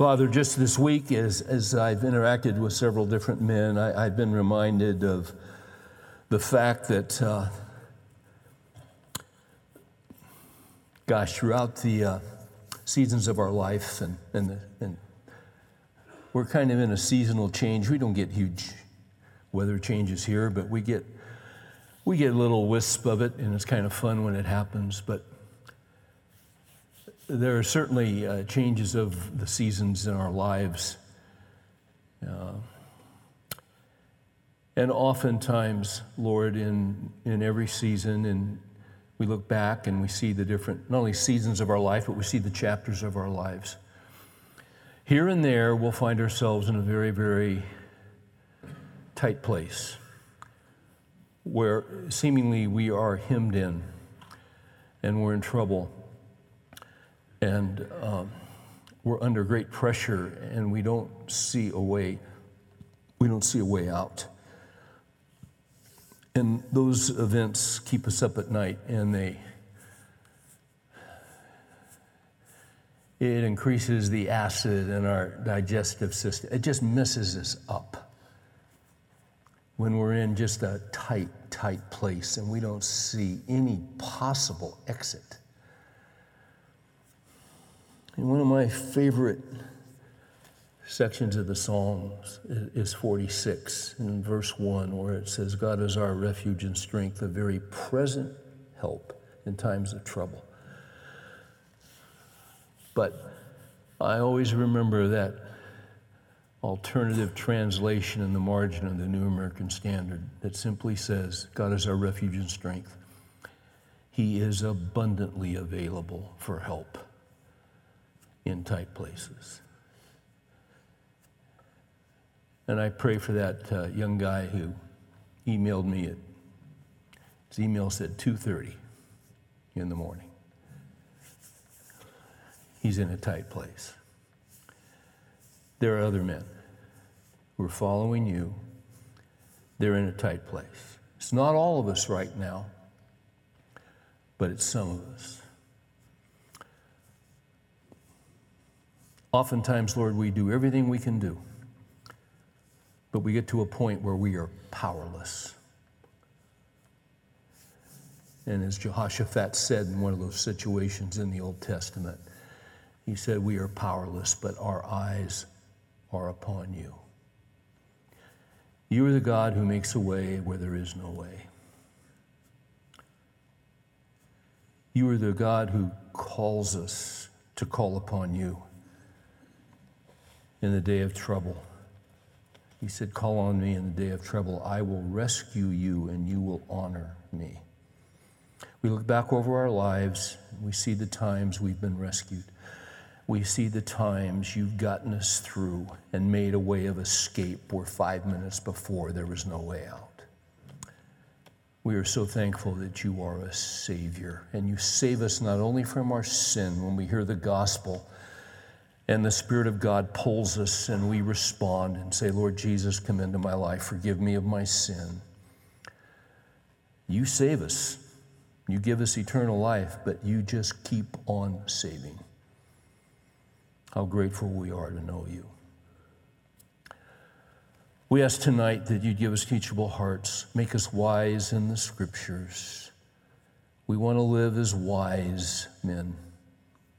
Father, just this week, as, as I've interacted with several different men, I, have been reminded of the fact that, uh, gosh, throughout the uh, seasons of our life, and, and, the, and we're kind of in a seasonal change. We don't get huge weather changes here, but we get, we get a little wisp of it, and it's kind of fun when it happens. But there are certainly uh, changes of the seasons in our lives. Uh, and oftentimes, Lord, in, in every season, and we look back and we see the different, not only seasons of our life, but we see the chapters of our lives. Here and there, we'll find ourselves in a very, very tight place where seemingly we are hemmed in and we're in trouble and um, we're under great pressure and we don't see a way we don't see a way out. And those events keep us up at night and they it increases the acid in our digestive system. It just messes us up when we're in just a tight tight place and we don't see any possible exit and one of my favorite sections of the Psalms is 46 in verse 1, where it says, God is our refuge and strength, a very present help in times of trouble. But I always remember that alternative translation in the margin of the New American Standard that simply says, God is our refuge and strength. He is abundantly available for help in tight places. And I pray for that uh, young guy who emailed me at his email said 2:30 in the morning. He's in a tight place. There are other men who are following you. They're in a tight place. It's not all of us right now, but it's some of us. Oftentimes, Lord, we do everything we can do, but we get to a point where we are powerless. And as Jehoshaphat said in one of those situations in the Old Testament, he said, We are powerless, but our eyes are upon you. You are the God who makes a way where there is no way. You are the God who calls us to call upon you in the day of trouble. He said, Call on me in the day of trouble. I will rescue you and you will honor me. We look back over our lives, we see the times we've been rescued. We see the times you've gotten us through and made a way of escape where five minutes before there was no way out. We are so thankful that you are a Savior and you save us not only from our sin when we hear the gospel and the Spirit of God pulls us, and we respond and say, Lord Jesus, come into my life, forgive me of my sin. You save us, you give us eternal life, but you just keep on saving. How grateful we are to know you. We ask tonight that you'd give us teachable hearts, make us wise in the scriptures. We want to live as wise men.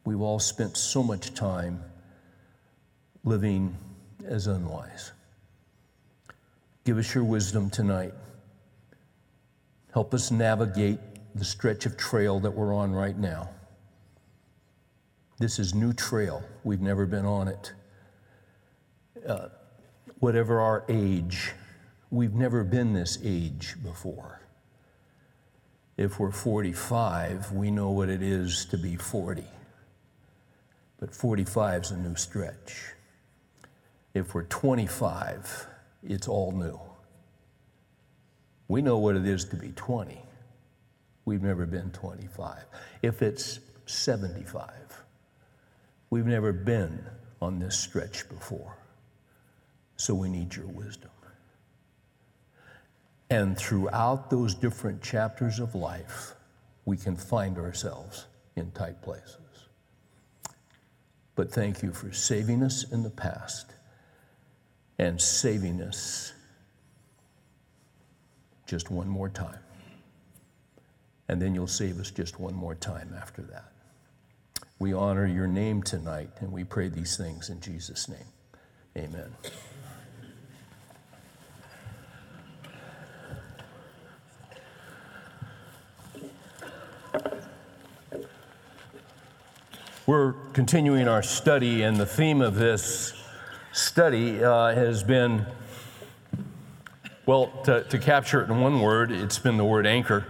We've all spent so much time living as unwise. Give us your wisdom tonight. Help us navigate the stretch of trail that we're on right now. This is new trail. We've never been on it. Uh, whatever our age, we've never been this age before. If we're 45, we know what it is to be 40. But 45 is a new stretch. If we're 25, it's all new. We know what it is to be 20. We've never been 25. If it's 75, we've never been on this stretch before. So we need your wisdom. And throughout those different chapters of life, we can find ourselves in tight places. but thank you for saving us in the past and saving us just one more time. And then you'll save us just one more time after that. We honor your name tonight, and we pray these things in Jesus' name. Amen. We're continuing our study, and the theme of this study uh, has been well, to, to, capture it in one word, it's been the word anchor.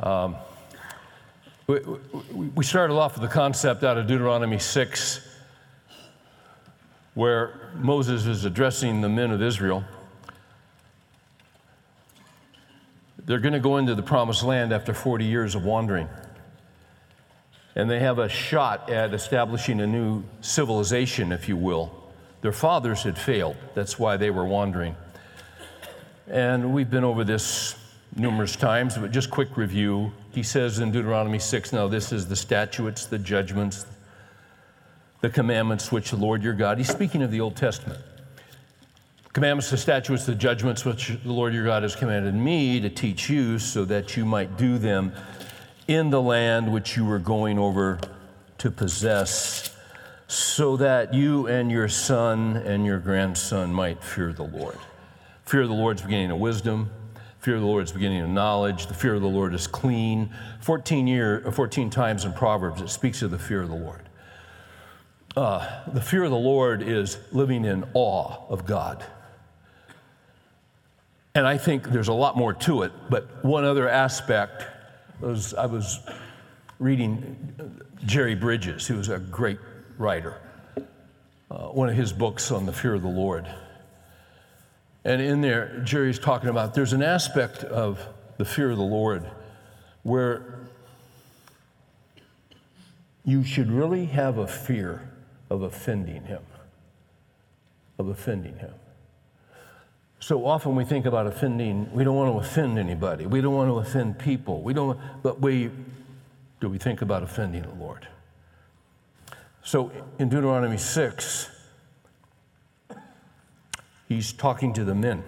Um, we, we started off with the concept out of Deuteronomy 6, where Moses is addressing the men of Israel. They're going to go into the promised land after 40 years of wandering and they have a shot at establishing a new civilization, if you will. Their fathers had failed, that's why they were wandering. And we've been over this numerous times, but just quick review. He says in Deuteronomy 6 now, this is the statutes, the judgments, the commandments which the Lord your God, he's speaking of the Old Testament. Commandments, the statutes, the judgments which the Lord your God has commanded me to teach you so that you might do them in the land which you were going over to possess, so that you and your son and your grandson might fear the Lord. Fear of the Lord is beginning of wisdom. Fear of the Lord is beginning of knowledge. The fear of the Lord is clean. 14, year, 14 times in Proverbs it speaks of the fear of the Lord. Uh, the fear of the Lord is living in awe of God. And I think there's a lot more to it, but one other aspect was, I was reading Jerry Bridges, who was a great writer, uh, one of his books on the fear of the Lord. And in there, Jerry's talking about there's an aspect of the fear of the Lord where you should really have a fear of offending him, of offending him. So often we think about offending, we don't want to offend anybody. We don't want to offend people. We don't, but we, do we think about offending the Lord? So in Deuteronomy 6, he's talking to the men.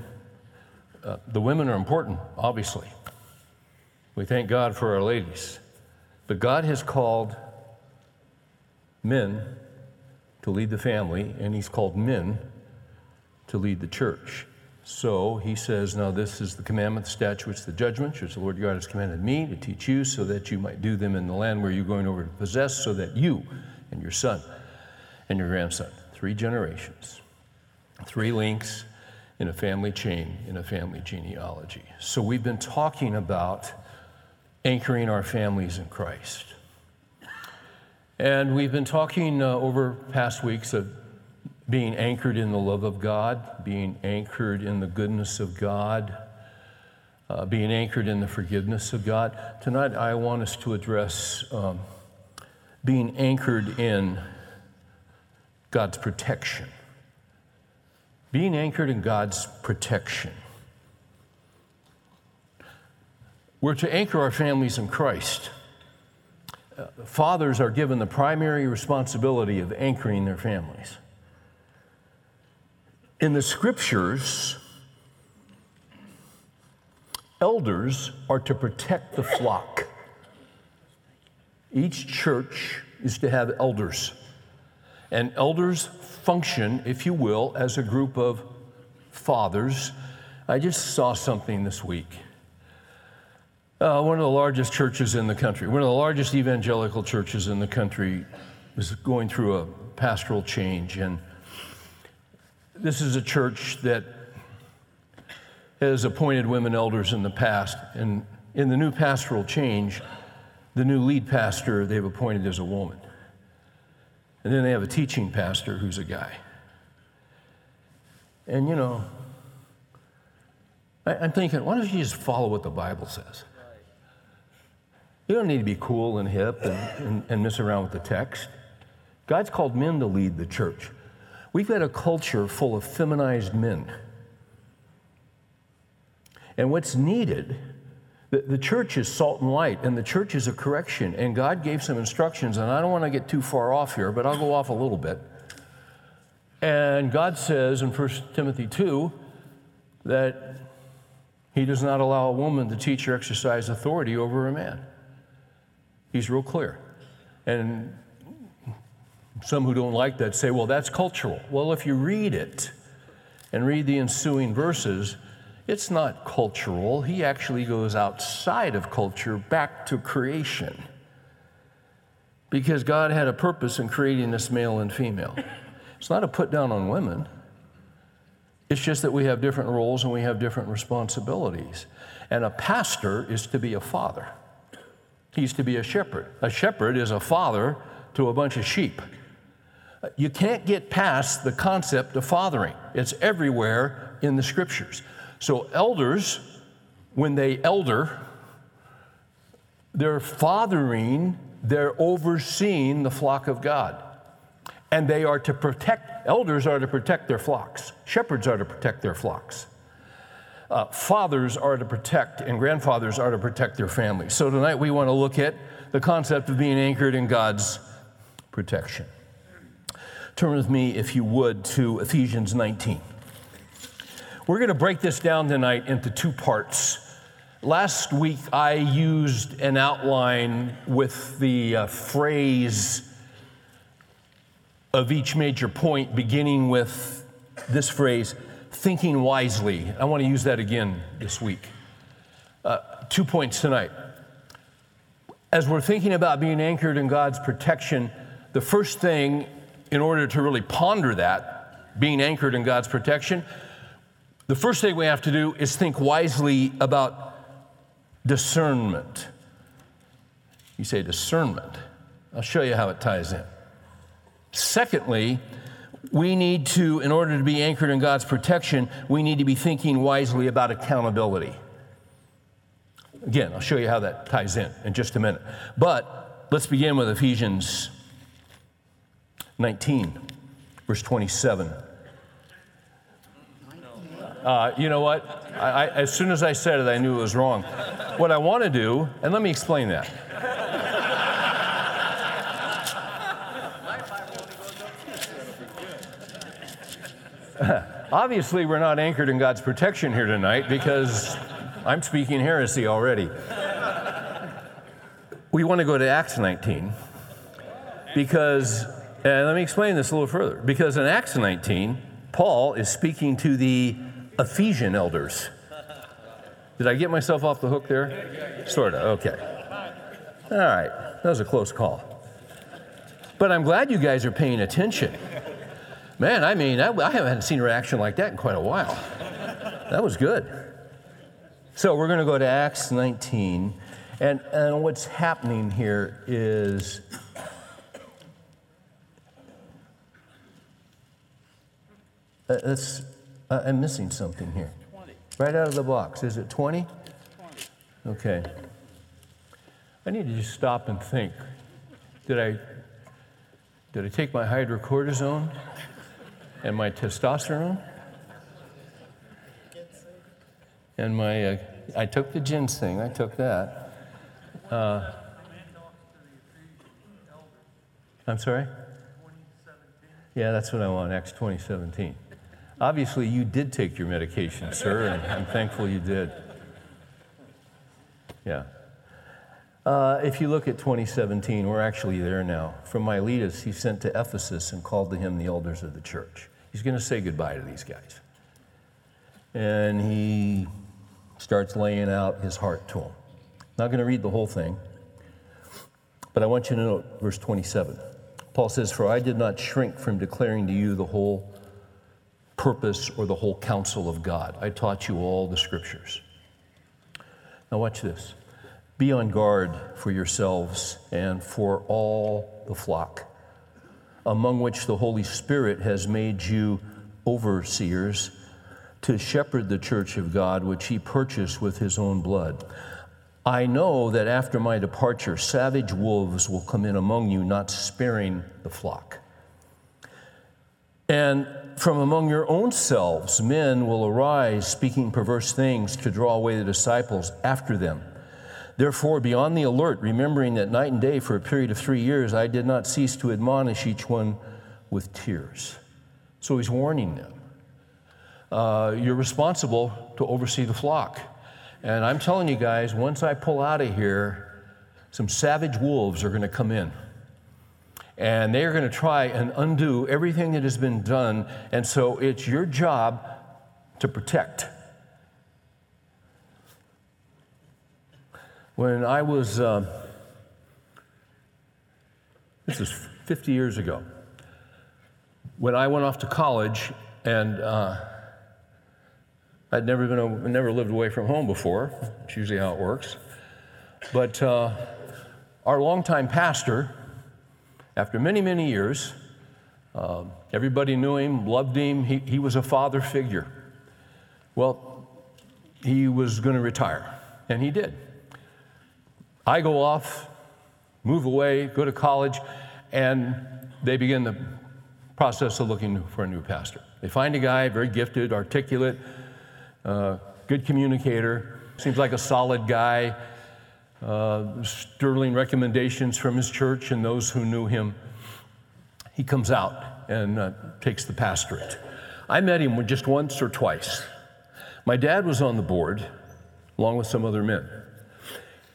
Uh, the women are important, obviously. We thank God for our ladies. But God has called men to lead the family, and He's called men to lead the church. So he says, Now this is the commandment, the statutes, the judgments, which the Lord God has commanded me to teach you, so that you might do them in the land where you're going over to possess, so that you and your son and your grandson, three generations, three links in a family chain, in a family genealogy. So we've been talking about anchoring our families in Christ. And we've been talking uh, over past weeks of being anchored in the love of God, being anchored in the goodness of God, uh, being anchored in the forgiveness of God. Tonight, I want us to address um, being anchored in God's protection. Being anchored in God's protection. We're to anchor our families in Christ. Uh, fathers are given the primary responsibility of anchoring their families. In the scriptures, elders are to protect the flock. Each church is to have elders. And elders function, if you will, as a group of fathers. I just saw something this week. Uh, one of the largest churches in the country, one of the largest evangelical churches in the country, was going through a pastoral change. And this is a church that has appointed women elders in the past, and in the new pastoral change, the new lead pastor they've appointed is a woman. And then they have a teaching pastor who's a guy. And you know, I, am thinking, why don't you just follow what the Bible says? You don't need to be cool and hip and, and, and mess around with the text. God's called men to lead the church. We've got a culture full of feminized men. And what's needed, The, the church is salt and light, and the church is a correction. And God gave some instructions, and I don't want to get too far off here, but I'll go off a little bit. And God says in 1 Timothy 2 that He does not allow a woman to teach or exercise authority over a man. He's real clear. And some who don't like that say, well, that's cultural. Well, if you read it and read the ensuing verses, it's not cultural. He actually goes outside of culture back to creation. Because God had a purpose in creating this male and female. It's not a put down on women. It's just that we have different roles and we have different responsibilities. And a pastor is to be a father. He's to be a shepherd. A shepherd is a father to a bunch of sheep. You can't get past the concept of fathering, it's everywhere in the scriptures. So, elders, when they elder, they're fathering, they're overseeing the flock of God. And they are to protect, elders are to protect their flocks, shepherds are to protect their flocks. Uh, fathers are to protect, and grandfathers are to protect their families. So, tonight we want to look at the concept of being anchored in God's protection. Turn with me, if you would, to Ephesians 19. We're going to break this down tonight into two parts. Last week, I used an outline with the uh, phrase of each major point, beginning with this phrase, thinking wisely. I want to use that again this week. Uh, two points tonight. As we're thinking about being anchored in God's protection, the first thing in order to really ponder that, being anchored in God's protection, the first thing we have to do is think wisely about discernment. You say discernment. I'll show you how it ties in. Secondly, we need to, in order to be anchored in God's protection, we need to be thinking wisely about accountability. Again, I'll show you how that ties in in just a minute. But let's begin with Ephesians 19, verse 27. Uh, you know what? I, I, as soon as I said it, I knew it was wrong. What I want to do, and let me explain that. Obviously, we're not anchored in God's protection here tonight because I'm speaking heresy already. We want to go to Acts 19 because and let me explain this a little further. Because in Acts 19, Paul is speaking to the Ephesian elders. Did I get myself off the hook there? Sort of, okay. All right, that was a close call. But I'm glad you guys are paying attention. Man, I mean, I, I haven't seen a reaction like that in quite a while. That was good. So we're going to go to Acts 19. And, and what's happening here is Uh, that's, uh, I'm missing something here. Right out of the box. Is it 20? 20? Okay. I need to just stop and think. Did I, did I take my hydrocortisone and my testosterone? And my, uh, I took the ginseng, I took that. Uh, I'm sorry? Yeah, that's what I want, Acts 2017. Obviously, you did take your medication, sir, and I'm thankful you did. Yeah. Uh, if you look at 2017, we're actually there now. From Miletus, he sent to Ephesus and called to him the elders of the church. He's going to say goodbye to these guys. And he starts laying out his heart to them. Not going to read the whole thing, but I want you to note verse 27. Paul says, For I did not shrink from declaring to you the whole purpose or the whole counsel of God. I taught you all the scriptures. Now, watch this. Be on guard for yourselves and for all the flock, among which the Holy Spirit has made you overseers to shepherd the church of God, which he purchased with his own blood. I know that after my departure, savage wolves will come in among you, not sparing the flock. And from among your own selves, men will arise speaking perverse things to draw away the disciples after them. Therefore, be on the alert, remembering that night and day for a period of three years I did not cease to admonish each one with tears. So he's warning them. Uh, you're responsible to oversee the flock. And I'm telling you guys, once I pull out of here, some savage wolves are going to come in. And they are going to try and undo everything that has been done. And so it's your job to protect. When I was, uh, this is 50 years ago, when I went off to college and uh, I'd never been, never lived away from home before. It's usually how it works. But uh, our longtime pastor, after many, many years, uh, everybody knew him, loved him. He, he was a father figure. Well, he was going to retire, and he did. I go off, move away, go to college, and they begin the process of looking for a new pastor. They find a guy, very gifted, articulate, uh, good communicator, seems like a solid guy, uh, sterling recommendations from his church and those who knew him. He comes out and uh, takes the pastorate. I met him just once or twice. My dad was on the board, along with some other men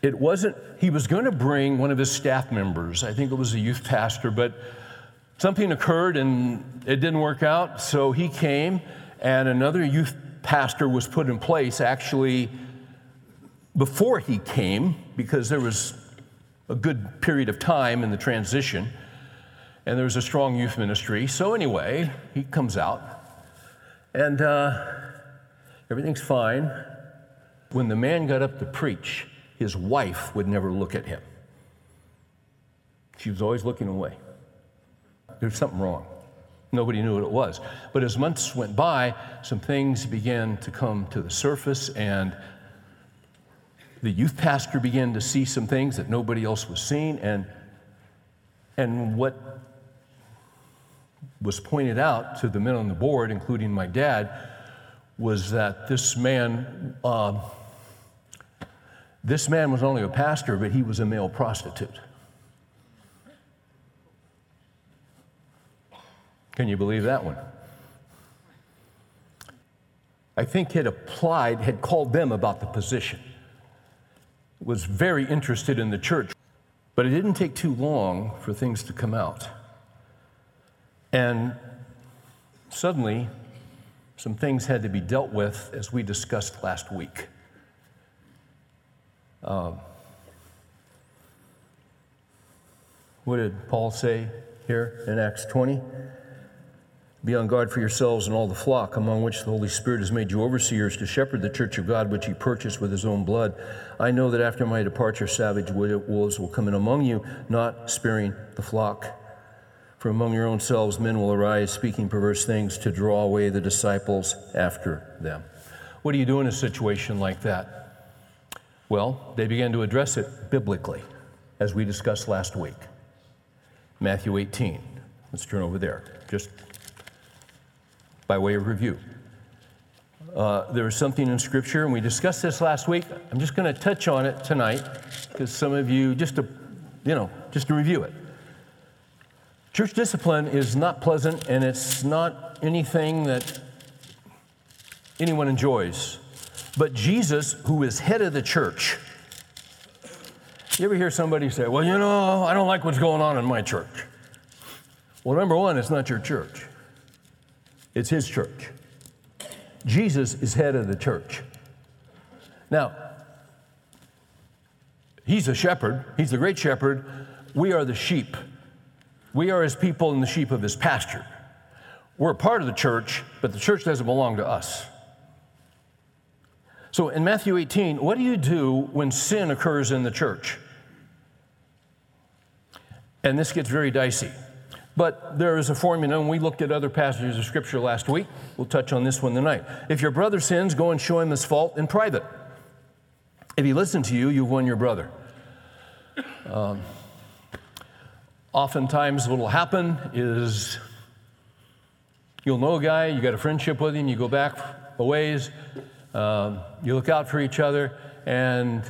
it wasn't, he was going to bring one of his staff members. I think it was a youth pastor, but something occurred and it didn't work out. So he came, and another youth pastor was put in place actually before he came because there was a good period of time in the transition and there was a strong youth ministry. So, anyway, he comes out and uh, everything's fine. When the man got up to preach, his wife would never look at him. She was always looking away. There's something wrong. Nobody knew what it was. But as months went by, some things began to come to the surface, and the youth pastor began to see some things that nobody else was seeing. And, and what was pointed out to the men on the board, including my dad, was that this man. Uh, this man was only a pastor, but he was a male prostitute. Can you believe that one? I think had applied, had called them about the position, was very interested in the church. But it didn't take too long for things to come out. And suddenly, some things had to be dealt with as we discussed last week. Um, what did Paul say here in Acts 20? Be on guard for yourselves and all the flock among which the Holy Spirit has made you overseers to shepherd the church of God, which he purchased with his own blood. I know that after my departure, savage wolves will come in among you, not sparing the flock. For among your own selves men will arise, speaking perverse things to draw away the disciples after them. What do you do in a situation like that? Well, they began to address it biblically, as we discussed last week. Matthew 18. Let's turn over there, just by way of review. Uh, there is something in Scripture, and we discussed this last week. I'm just going to touch on it tonight because some of you, just to, you know, just to review it. Church discipline is not pleasant, and it's not anything that anyone enjoys. But Jesus, who is head of the church, you ever hear somebody say, Well, you know, I don't like what's going on in my church? Well, number one, it's not your church, it's his church. Jesus is head of the church. Now, he's a shepherd, he's the great shepherd. We are the sheep. We are his people and the sheep of his pasture. We're a part of the church, but the church doesn't belong to us. So in Matthew 18, what do you do when sin occurs in the church? And this gets very dicey. But there is a formula, and we looked at other passages of Scripture last week. We'll touch on this one tonight. If your brother sins, go and show him his fault in private. If he listens to you, you've won your brother. Um, oftentimes, what will happen is you'll know a guy, you got a friendship with him, you go back a ways, um, you look out for each other, and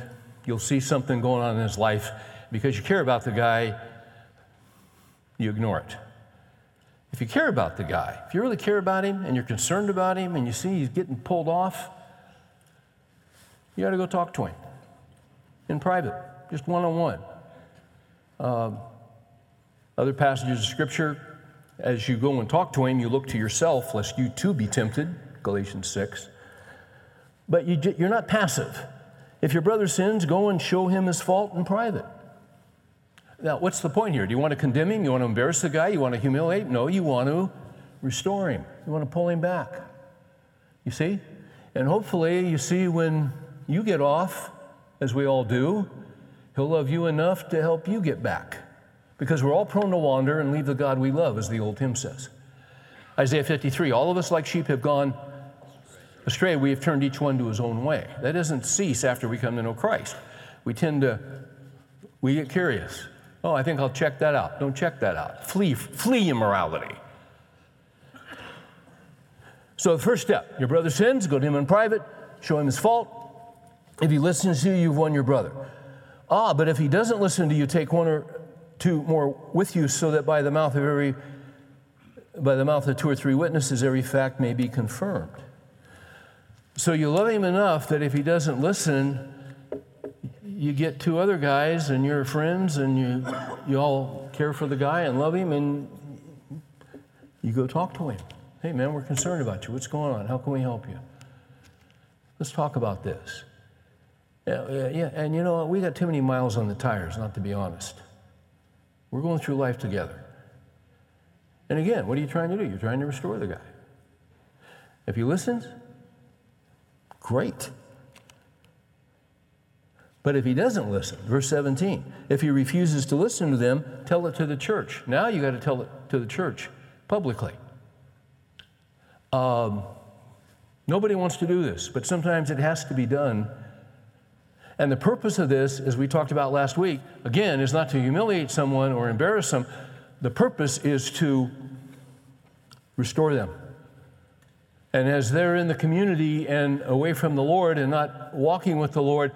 you'll see something going on in his life. Because you care about the guy, you ignore it. If you care about the guy, if you really care about him and you're concerned about him and you see he's getting pulled off, you got to go talk to him in private, just one on one. Other passages of scripture, as you go and talk to him, you look to yourself lest you too be tempted, Galatians 6. But you, you're not passive. If your brother sins, go and show him his fault in private. Now, what's the point here? Do you want to condemn him? You want to embarrass the guy? You want to humiliate? No, you want to restore him. You want to pull him back. You see? And hopefully, you see when you get off, as we all do, he'll love you enough to help you get back. Because we're all prone to wander and leave the God we love, as the old hymn says. Isaiah 53 All of us like sheep have gone astray. We have turned each one to his own way. That doesn't cease after we come to know Christ. We tend to, we get curious. Oh, I think I'll check that out. Don't check that out. Flee, flee immorality. So the first step, your brother sins, go to him in private, show him his fault. If he listens to you, you've won your brother. Ah, but if he doesn't listen to you, take one or two more with you, so that by the mouth of every by the mouth of two or three witnesses, every fact may be confirmed. So you love him enough that if he doesn't listen, you get two other guys and you're friends and you, you all care for the guy and love him and you go talk to him. Hey, man, we're concerned about you. What's going on? How can we help you? Let's talk about this. Yeah, yeah, and you know, we got too many miles on the tires, not to be honest. We're going through life together. And again, what are you trying to do? You're trying to restore the guy. If he listens, great. But if he doesn't listen, verse 17, if he refuses to listen to them, tell it to the church. Now you got to tell it to the church publicly. Um, nobody wants to do this, but sometimes it has to be done. And the purpose of this, as we talked about last week, again, is not to humiliate someone or embarrass them. The purpose is to restore them. And as they're in the community and away from the Lord and not walking with the Lord,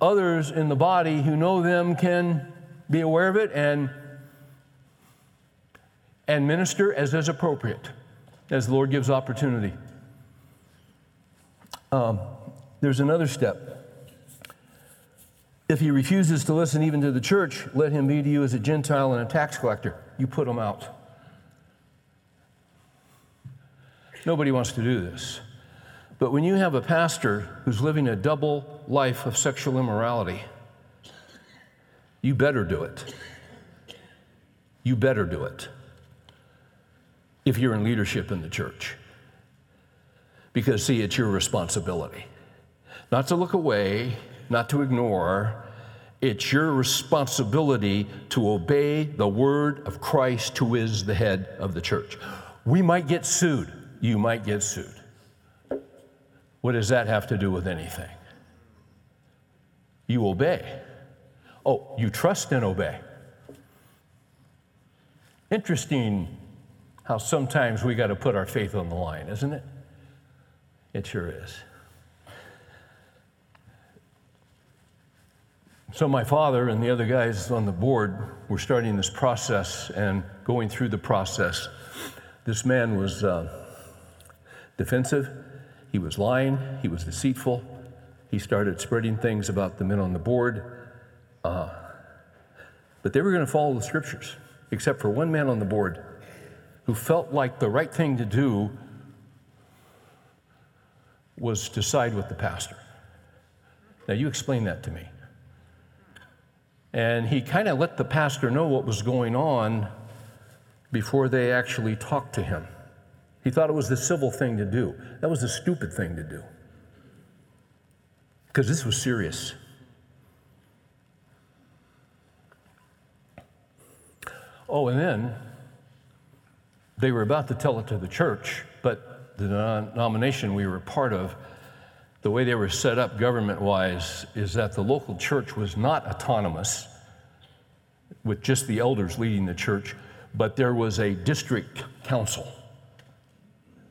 others in the body who know them can be aware of it and, and minister as is appropriate, as the Lord gives opportunity. Um, there's another step. If he refuses to listen even to the church, let him be to you as a Gentile and a tax collector. You put him out. Nobody wants to do this. But when you have a pastor who's living a double life of sexual immorality, you better do it. You better do it if you're in leadership in the church. Because, see, it's your responsibility. Not to look away, not to ignore. It's your responsibility to obey the word of Christ, who is the head of the church. We might get sued. You might get sued. What does that have to do with anything? You obey. Oh, you trust and obey. Interesting how sometimes we got to put our faith on the line, isn't it? It sure is. So, my father and the other guys on the board were starting this process and going through the process. This man was uh, defensive, he was lying, he was deceitful. He started spreading things about the men on the board. Uh, but they were going to follow the scriptures, except for one man on the board who felt like the right thing to do was to side with the pastor. Now, you explain that to me. And he kind of let the pastor know what was going on before they actually talked to him. He thought it was the civil thing to do. That was the stupid thing to do. Because this was serious. Oh, and then they were about to tell it to the church, but the denomination we were part of, the way they were set up government wise, is that the local church was not autonomous with just the elders leading the church, but there was a district council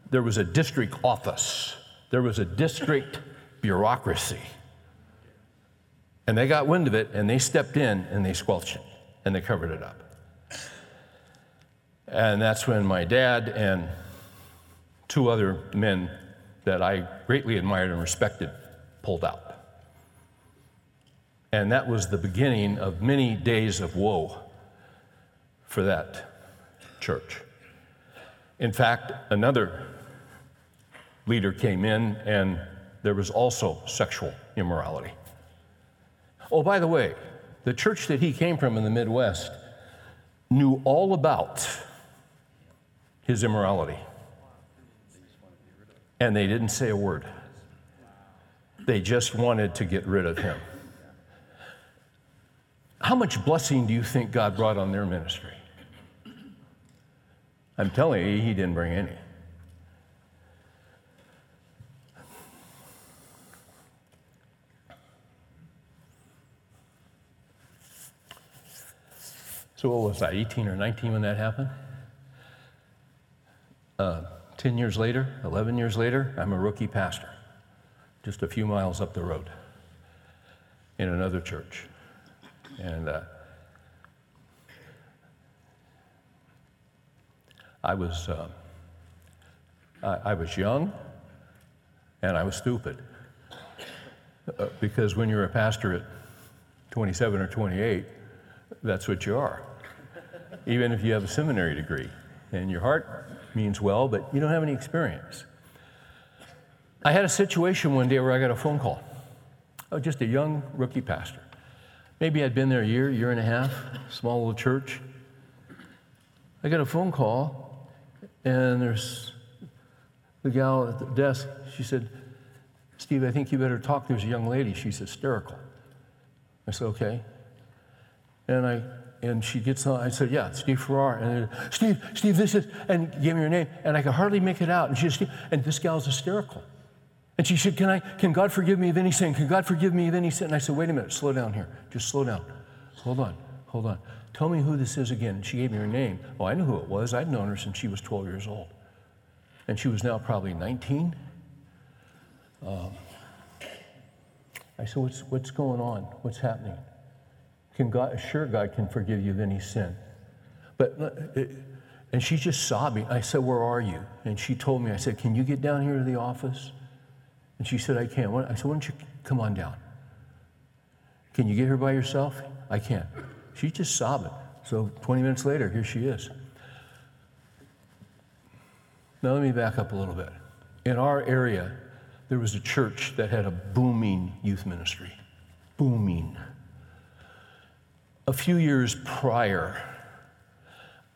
there was a district office, there was a district bureaucracy. And they got wind of it and they stepped in and they squelched it and they covered it up. And that's when my dad and two other men that I greatly admired and respected pulled out. And that was the beginning of many days of woe for that church. In fact, another leader came in, and there was also sexual immorality. Oh, by the way, the church that he came from in the Midwest knew all about his immorality. And they didn't say a word. They just wanted to get rid of him. How much blessing do you think God brought on their ministry? I'm telling you, he didn't bring any. So, what was that, 18 or 19 when that happened? Uh, 10 years later, 11 years later, I'm a rookie pastor, just a few miles up the road in another church. And uh, I was, uh, I, I, was young and I was stupid. Uh, because when you're a pastor at 27 or 28, that's what you are. Even if you have a seminary degree and your heart means well, but you don't have any experience. I had a situation one day where I got a phone call. Oh, just a young rookie pastor. Maybe I'd been there a year, year and a half, small little church. I got a phone call, and there's the gal at the desk. She said, Steve, I think you better talk. There's a young lady. She's hysterical. I said, okay. And I and she gets on. I said, "Yeah, Steve Farrar." And Steve, Steve, this is, and gave me her name, and I could hardly make it out. And she said, and this gal's hysterical. And she said, "Can I? Can God forgive me of any sin? Can God forgive me of any sin?" And I said, "Wait a minute, slow down here. Just slow down. Hold on, hold on. Tell me who this is again." And she gave me her name. Oh, I knew who it was. I'd known her since she was 12 years old, and she was now probably 19. Um, I said, "What's what's going on? What's happening?" Can God, sure, God can forgive you of any sin. But, uh, and she's just sobbing. I said, Where are you? And she told me, I said, Can you get down here to the office? And she said, I can. not I said, Why don't you come on down? Can you get her by yourself? I can't. She's just sobbing. So 20 minutes later, here she is. Now, let me back up a little bit. In our area, there was a church that had a booming youth ministry. Booming a few years prior,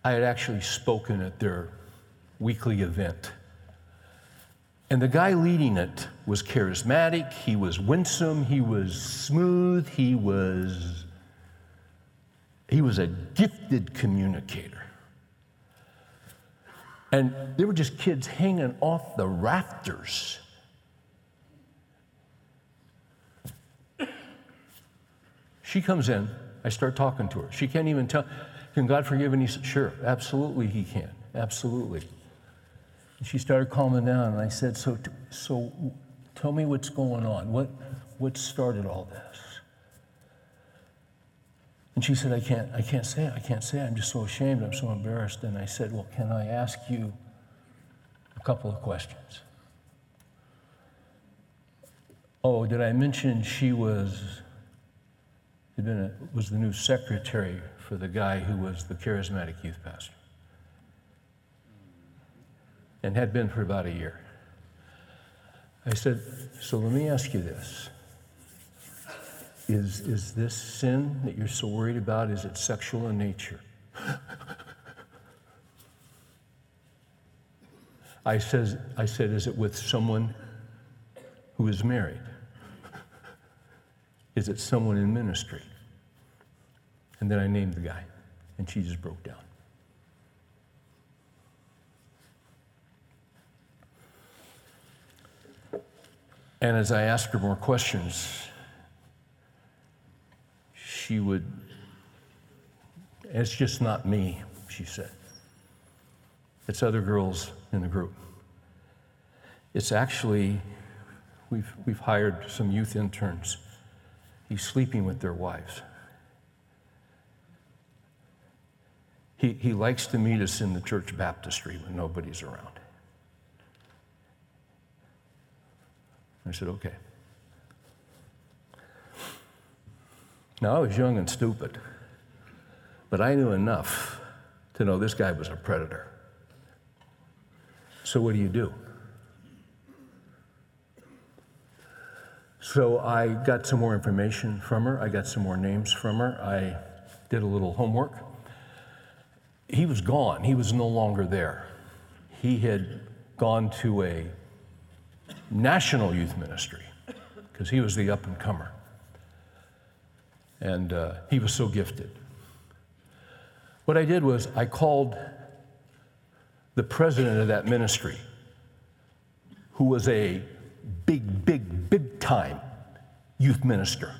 I had actually spoken at their weekly event. And the guy leading it was charismatic, he was winsome, he was smooth, he was he was a gifted communicator. And there were just kids hanging off the rafters. She comes in I start talking to her. She can't even tell, Can God forgive? And he said, Sure, absolutely, He can. Absolutely. And she started calming down, and I said, So, so tell me what's going on. What, what started all this? And she said, I can't, I can't say. I can't say. I'm just so ashamed. I'm so embarrassed. And I said, Well, can I ask you a couple of questions? Oh, did I mention she was a, was the new secretary for the guy who was the charismatic youth pastor and had been for about a year. I said, So let me ask you this. Is, is this sin that you're so worried about, is it sexual in nature? I, says, I said, Is it with someone who is married? Is it someone in ministry? And then I named the guy, and she just broke down. And as I asked her more questions, she would, it's just not me, she said. It's other girls in the group. It's actually, we've, we've hired some youth interns He's sleeping with their wives. He, he likes to meet us in the church baptistry when nobody's around. I said, okay. Now, I was young and stupid, but I knew enough to know this guy was a predator. So, what do you do? So, I got some more information from her. I got some more names from her. I did a little homework. He was gone, he was no longer there. He had gone to a national youth ministry because he was the up and comer. And uh, he was so gifted. What I did was I called the president of that ministry, who was a big, big, big time youth minister.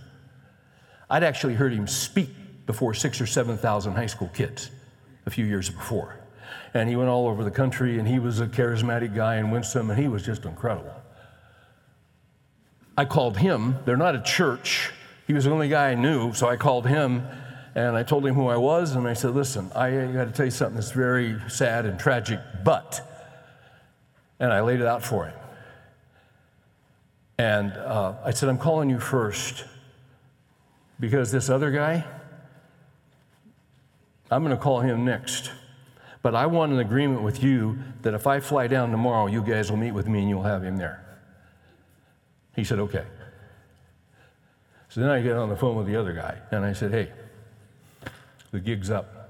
I'd actually heard him speak before six or 7,000 high school kids a few years before. And he went all over the country, and he was a charismatic guy and winsome, and he was just incredible. I called him. They're not a church. He was the only guy I knew, so I called him and I told him who I was, and I said, Listen, I got to tell you something that's very sad and tragic, but. And I laid it out for him. And uh, I said, I'm calling you first because this other guy, I'm going to call him next. But I want an agreement with you that if I fly down tomorrow, you guys will meet with me and you'll have him there. He said, okay. So then I get on the phone with the other guy and I said, hey, the gig's up.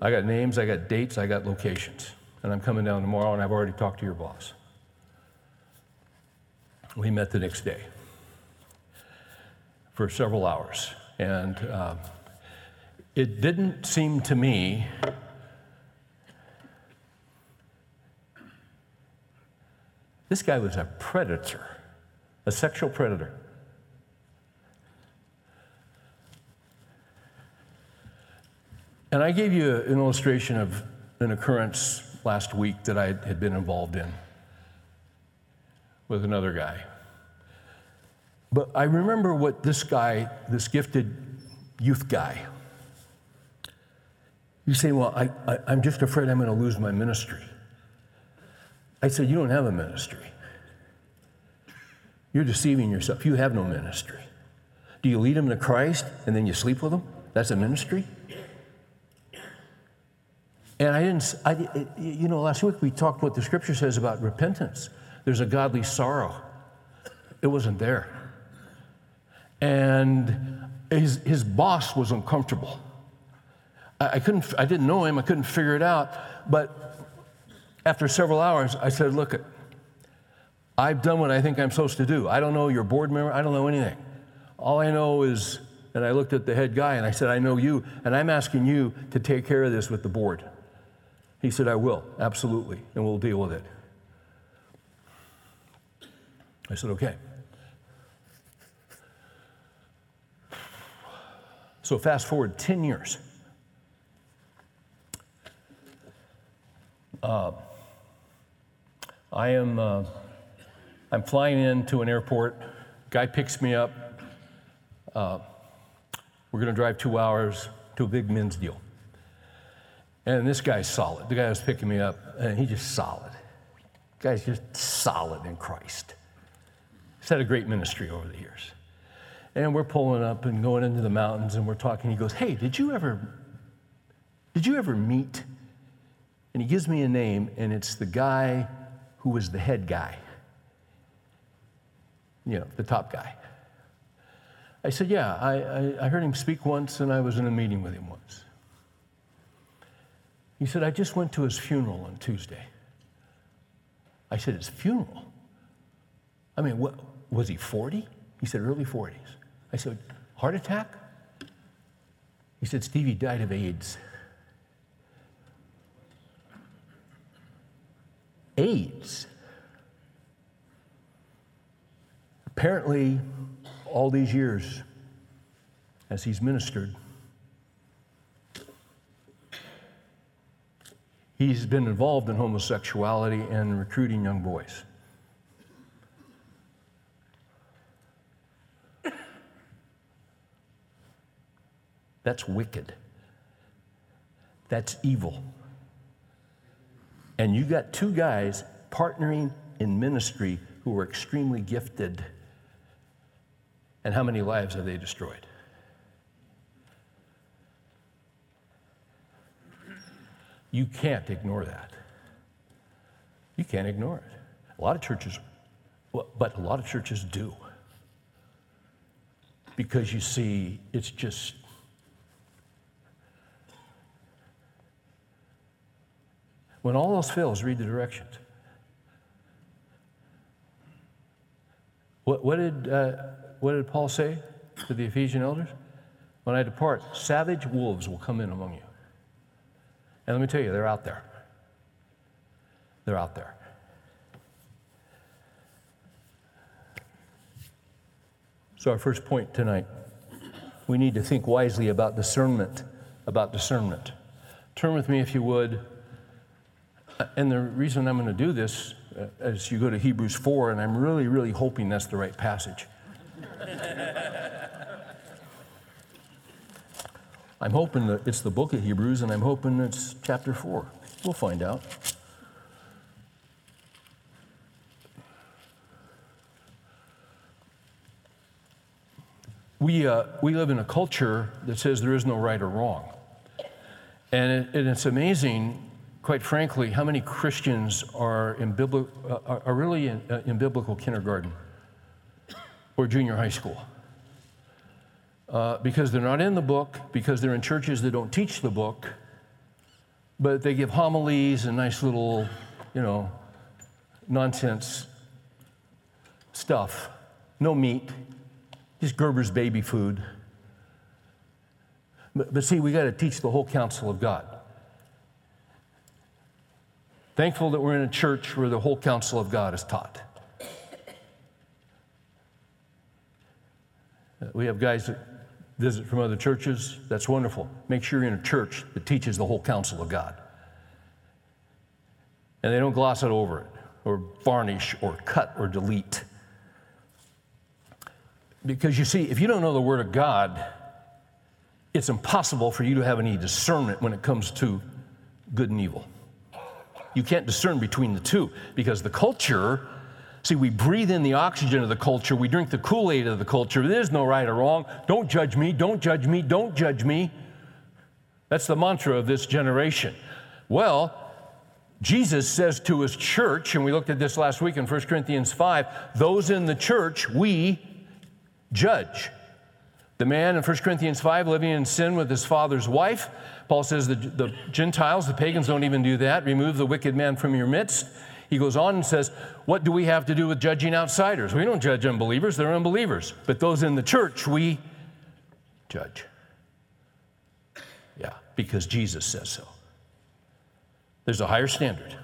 I got names, I got dates, I got locations. And I'm coming down tomorrow and I've already talked to your boss. We met the next day for several hours. And uh, it didn't seem to me this guy was a predator a sexual predator. And I gave you an illustration of an occurrence last week that I had been involved in with another guy. But I remember what this guy, this gifted youth guy, you say, Well, I, I, am just afraid I'm going to lose my ministry. I said, You don't have a ministry. You're deceiving yourself. You have no ministry. Do you lead them to Christ and then you sleep with them? That's a ministry? And I didn't, I, you know, last week we talked what the scripture says about repentance. There's a godly sorrow. It wasn't there. And his, his boss was uncomfortable. I, I couldn't, I didn't know him, I couldn't figure it out. But after several hours, I said, Look, I've done what I think I'm supposed to do. I don't know your board member, I don't know anything. All I know is, and I looked at the head guy and I said, I know you, and I'm asking you to take care of this with the board. He said, I will, absolutely, and we'll deal with it. I said, okay. So fast forward 10 years. Uh, I am. Uh, I'm flying into an airport. Guy picks me up. Uh, we're going to drive two hours to a big men's deal. And this guy's solid. The guy was picking me up, and he's just solid. The guy's just solid in Christ. He's had a great ministry over the years. And we're pulling up and going into the mountains, and we're talking. He goes, "Hey, did you ever, did you ever meet?" And he gives me a name, and it's the guy who was the head guy you know, the top guy. I said, Yeah, I, I, I heard him speak once and I was in a meeting with him once. He said, I just went to his funeral on Tuesday. I said, His funeral? I mean, what, was he 40? He said, Early 40s. I said, Heart attack? He said, Stevie died of AIDS. AIDS? Apparently, all these years, as he's ministered, he's been involved in homosexuality and recruiting young boys. That's wicked. That's evil. And you got two guys partnering in ministry who are extremely gifted. And how many lives have they destroyed? You can't ignore that. You can't ignore it. A lot of churches, but a lot of churches do. Because you see, it's just. When all else fails, read the directions. What, what did, uh, what did Paul say to the Ephesian elders? When I depart, savage wolves will come in among you. And let me tell you, they're out there. They're out there. So, our first point tonight we need to think wisely about discernment. About discernment. Turn with me, if you would. And the reason I'm going to do this, uh, as you go to Hebrews 4, and I'm really, really hoping that's the right passage. I'm hoping that it's the book of Hebrews, and I'm hoping it's chapter 4. We'll find out. We, uh, we live in a culture that says there is no right or wrong. And, it, and it's amazing, quite frankly, how many Christians are, in bibli- uh, are really in, uh, in biblical kindergarten or junior high school. Uh, because they're not in the book, because they're in churches that don't teach the book, but they give homilies and nice little, you know, nonsense stuff. No meat, just Gerber's baby food. But, but see, we got to teach the whole counsel of God. Thankful that we're in a church where the whole counsel of God is taught. Uh, we have guys that visit from other churches. That's wonderful. Make sure you're in a church that teaches the whole counsel of God. And they don't gloss it over it, or varnish, or cut, or delete. Because you see, if you don't know the Word of God, it's impossible for you to have any discernment when it comes to good and evil. You can't discern between the two because the culture, see, we breathe in the oxygen of the culture, we drink the Kool Aid of the culture. There's no right or wrong. Don't judge me, don't judge me, don't judge me. That's the mantra of this generation. Well, Jesus says to his church, and we looked at this last week in 1 Corinthians 5 those in the church, we judge. The man in 1 Corinthians 5 living in sin with his father's wife. Paul says the, the Gentiles, the pagans, don't even do that. Remove the wicked man from your midst. He goes on and says, What do we have to do with judging outsiders? We don't judge unbelievers, they're unbelievers. But those in the church, we judge. Yeah, because Jesus says so. There's a higher standard.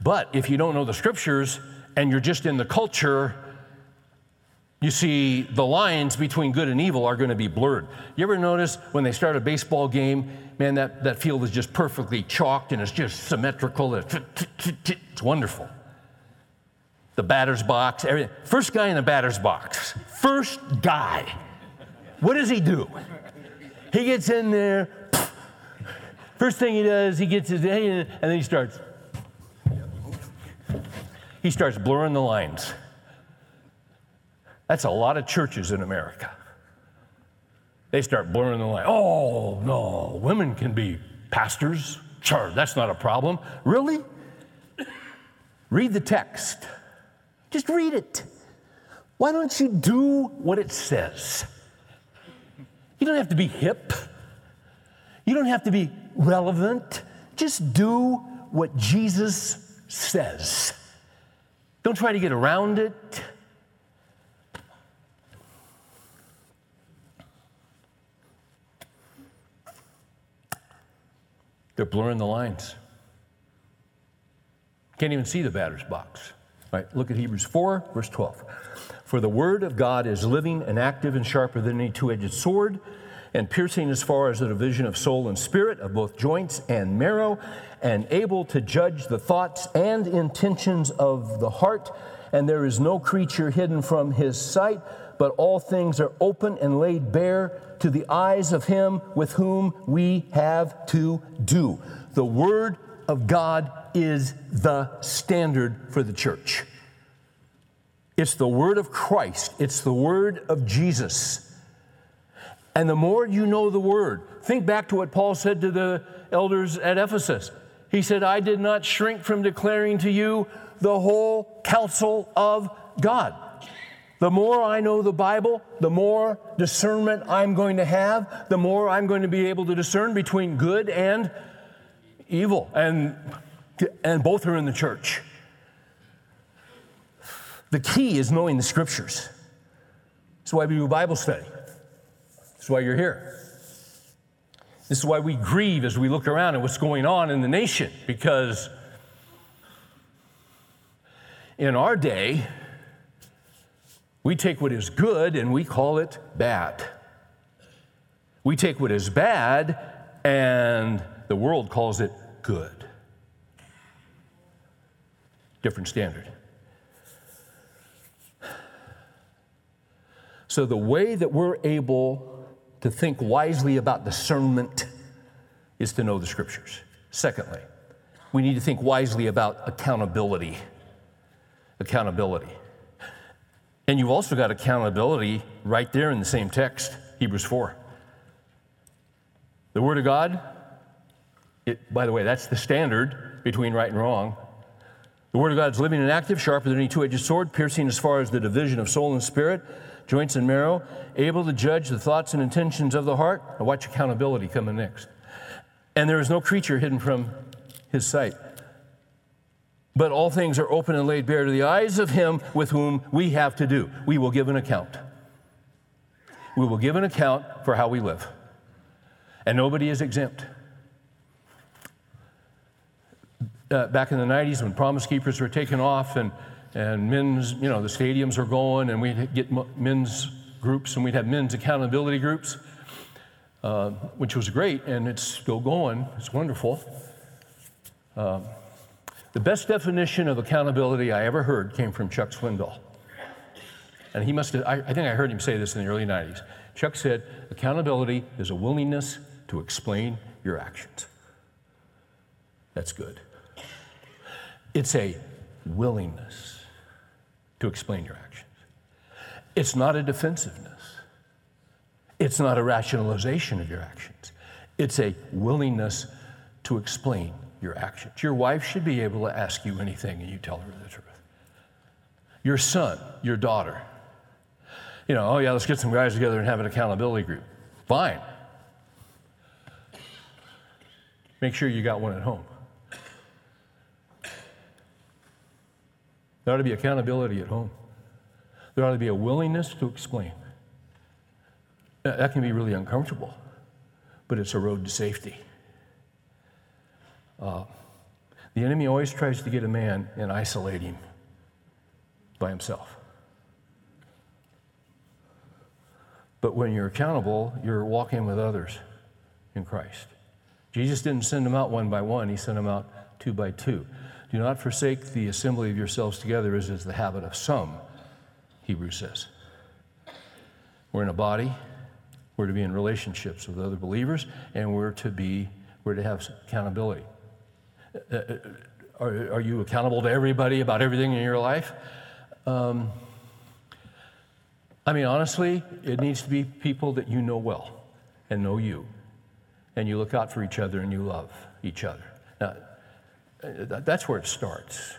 But if you don't know the scriptures and you're just in the culture, you see, the lines between good and evil are going to be blurred. You ever notice when they start a baseball game, man, that, that field is just perfectly chalked and it's just symmetrical. It's wonderful. The batter's box, everything. First guy in the batter's box. First guy. What does he do? He gets in there. First thing he does, he gets his in and then he starts. He starts blurring the lines. That's a lot of churches in America. They start blurring the line. Oh, no, women can be pastors. Sure, that's not a problem. Really? Read the text. Just read it. Why don't you do what it says? You don't have to be hip. You don't have to be relevant. Just do what Jesus says. Don't try to get around it. They're blurring the lines. Can't even see the batter's box. Right? Look at Hebrews 4, verse 12. For the word of God is living and active and sharper than any two edged sword, and piercing as far as the division of soul and spirit, of both joints and marrow, and able to judge the thoughts and intentions of the heart. And there is no creature hidden from his sight, but all things are open and laid bare to the eyes of him with whom we have to do. The Word of God is the standard for the church. It's the Word of Christ, it's the Word of Jesus. And the more you know the Word, think back to what Paul said to the elders at Ephesus. He said, I did not shrink from declaring to you the whole counsel of God. The more I know the Bible, the more discernment I'm going to have, the more I'm going to be able to discern between good and evil. And, and both are in the church. The key is knowing the scriptures. That's why we do Bible study. That's why you're here. This is why we grieve as we look around at what's going on in the nation, because in our day, we take what is good and we call it bad. We take what is bad and the world calls it good. Different standard. So, the way that we're able to think wisely about discernment is to know the scriptures. Secondly, we need to think wisely about accountability. Accountability. And you've also got accountability right there in the same text, Hebrews 4. The Word of God, it, by the way, that's the standard between right and wrong. The Word of God is living and active, sharper than any two edged sword, piercing as far as the division of soul and spirit, joints and marrow, able to judge the thoughts and intentions of the heart. Now, watch accountability coming next. And there is no creature hidden from his sight. But all things are open and laid bare to the eyes of him with whom we have to do. We will give an account. We will give an account for how we live. And nobody is exempt. Uh, back in the 90s, when Promise Keepers were taken off and, and men's, you know, the stadiums are going, and we'd get men's groups and we'd have men's accountability groups, uh, which was great, and it's still going. It's wonderful. Um, the best definition of accountability I ever heard came from Chuck Swindoll. And he must have, I, I think I heard him say this in the early 90s. Chuck said, accountability is a willingness to explain your actions. That's good. It's a willingness to explain your actions. It's not a defensiveness. It's not a rationalization of your actions. It's a willingness to explain your actions. Your wife should be able to ask you anything and you tell her the truth. Your son, your daughter. You know, oh yeah, let's get some guys together and have an accountability group. Fine. Make sure you got one at home. There ought to be accountability at home. There ought to be a willingness to explain. That can be really uncomfortable, but it's a road to safety. Uh, the enemy always tries to get a man and isolate him by himself. But when you're accountable, you're walking with others in Christ. Jesus didn't send them out one by one, he sent them out two by two. Do not forsake the assembly of yourselves together, as is the habit of some, Hebrews says. We're in a body, we're to be in relationships with other believers, and we're to be, we're to have accountability. Uh, uh, are, are, you accountable to everybody about everything in your life? Um, I mean, honestly, it needs to be people that you know well and know you. And you look out for each other and you love each other. Now, uh, that's where it starts.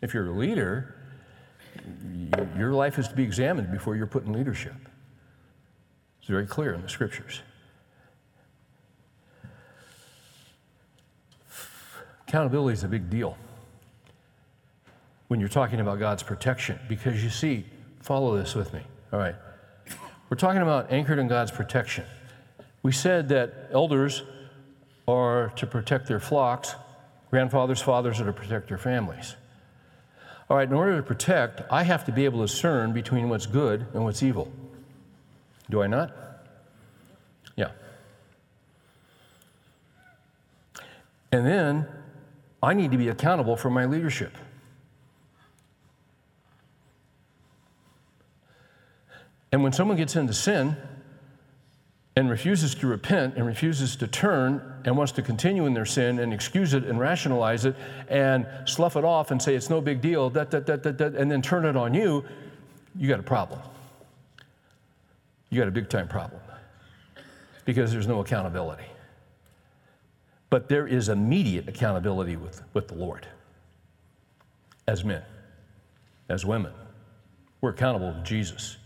If you're a leader, your life is to be examined before you're put in leadership. It's very clear in the scriptures. Accountability is a big deal when you're talking about God's protection because you see, follow this with me. All right. We're talking about anchored in God's protection. We said that elders are to protect their flocks, grandfathers, fathers are to protect their families. All right, in order to protect, I have to be able to discern between what's good and what's evil. Do I not? Yeah. And then I need to be accountable for my leadership. And when someone gets into sin and refuses to repent and refuses to turn and wants to continue in their sin and excuse it and rationalize it and slough it off and say it's no big deal, that, that, that, that, that, and then turn it on you, you got a problem. You got a big time problem because there's no accountability. But there is immediate accountability with, with the Lord as men, as women. We're accountable to Jesus.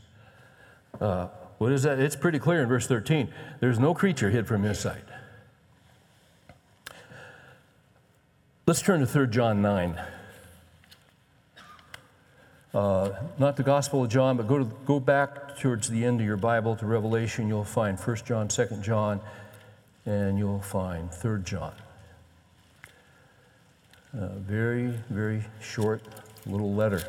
Uh, what is that? It's pretty clear in verse 13. There's no creature hid from his sight. Let's turn to 3 John 9. Uh, not the Gospel of John, but go, to, go back towards the end of your Bible to Revelation. You'll find 1 John, 2 John, and you'll find 3 John. A very, very short little letter.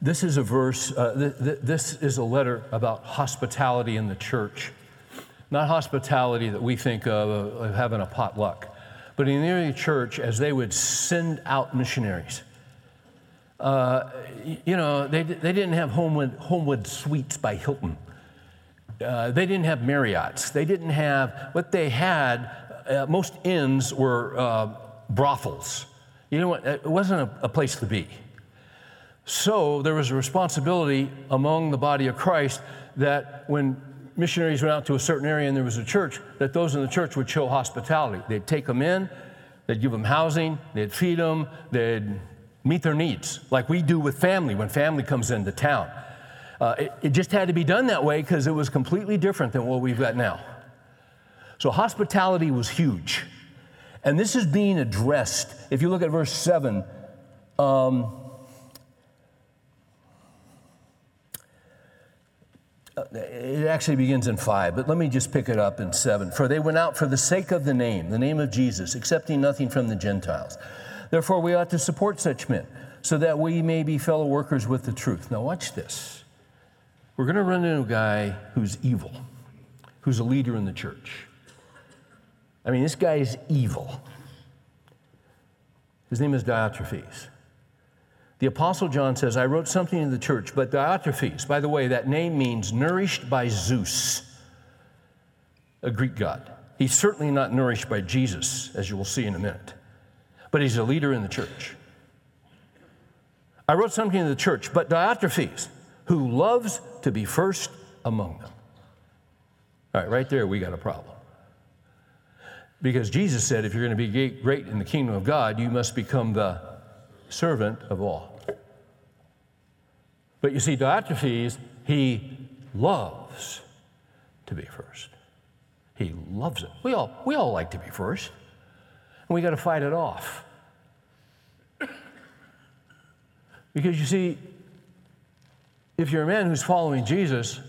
This is a verse, uh, th- th- this is a letter about hospitality in the church. Not hospitality that we think of, of having a potluck, but in the early church, as they would send out missionaries, uh, you know, they, they didn't have Homewood, Homewood Suites by Hilton. Uh, they didn't have Marriott's. They didn't have, what they had, uh, most inns were uh, brothels. You know what? It wasn't a, a place to be. So there was a responsibility among the body of Christ that when missionaries went out to a certain area and there was a church, that those in the church would show hospitality. They'd take them in, they'd give them housing, they'd feed them, they'd meet their needs, like we do with family when family comes into town. Uh, it, it just had to be done that way because it was completely different than what we've got now. So hospitality was huge. And this is being addressed. If you look at verse 7, um, it actually begins in five, but let me just pick it up in seven. For they went out for the sake of the name, the name of Jesus, accepting nothing from the Gentiles. Therefore, we ought to support such men, so that we may be fellow workers with the truth. Now, watch this. We're going to run into a guy who's evil, who's a leader in the church. I mean, this guy is evil. His name is Diotrephes. The Apostle John says, I wrote something in the church, but Diotrephes, by the way, that name means nourished by Zeus, a Greek god. He's certainly not nourished by Jesus, as you will see in a minute, but he's a leader in the church. I wrote something in the church, but Diotrephes, who loves to be first among them. All right, right there, we got a problem. Because Jesus said, if you're going to be great in the kingdom of God, you must become the servant of all. But you see, Diotrephes, he loves to be first. He loves it. We all, we all like to be first, and we got to fight it off. Because you see, if you're a man who's following Jesus,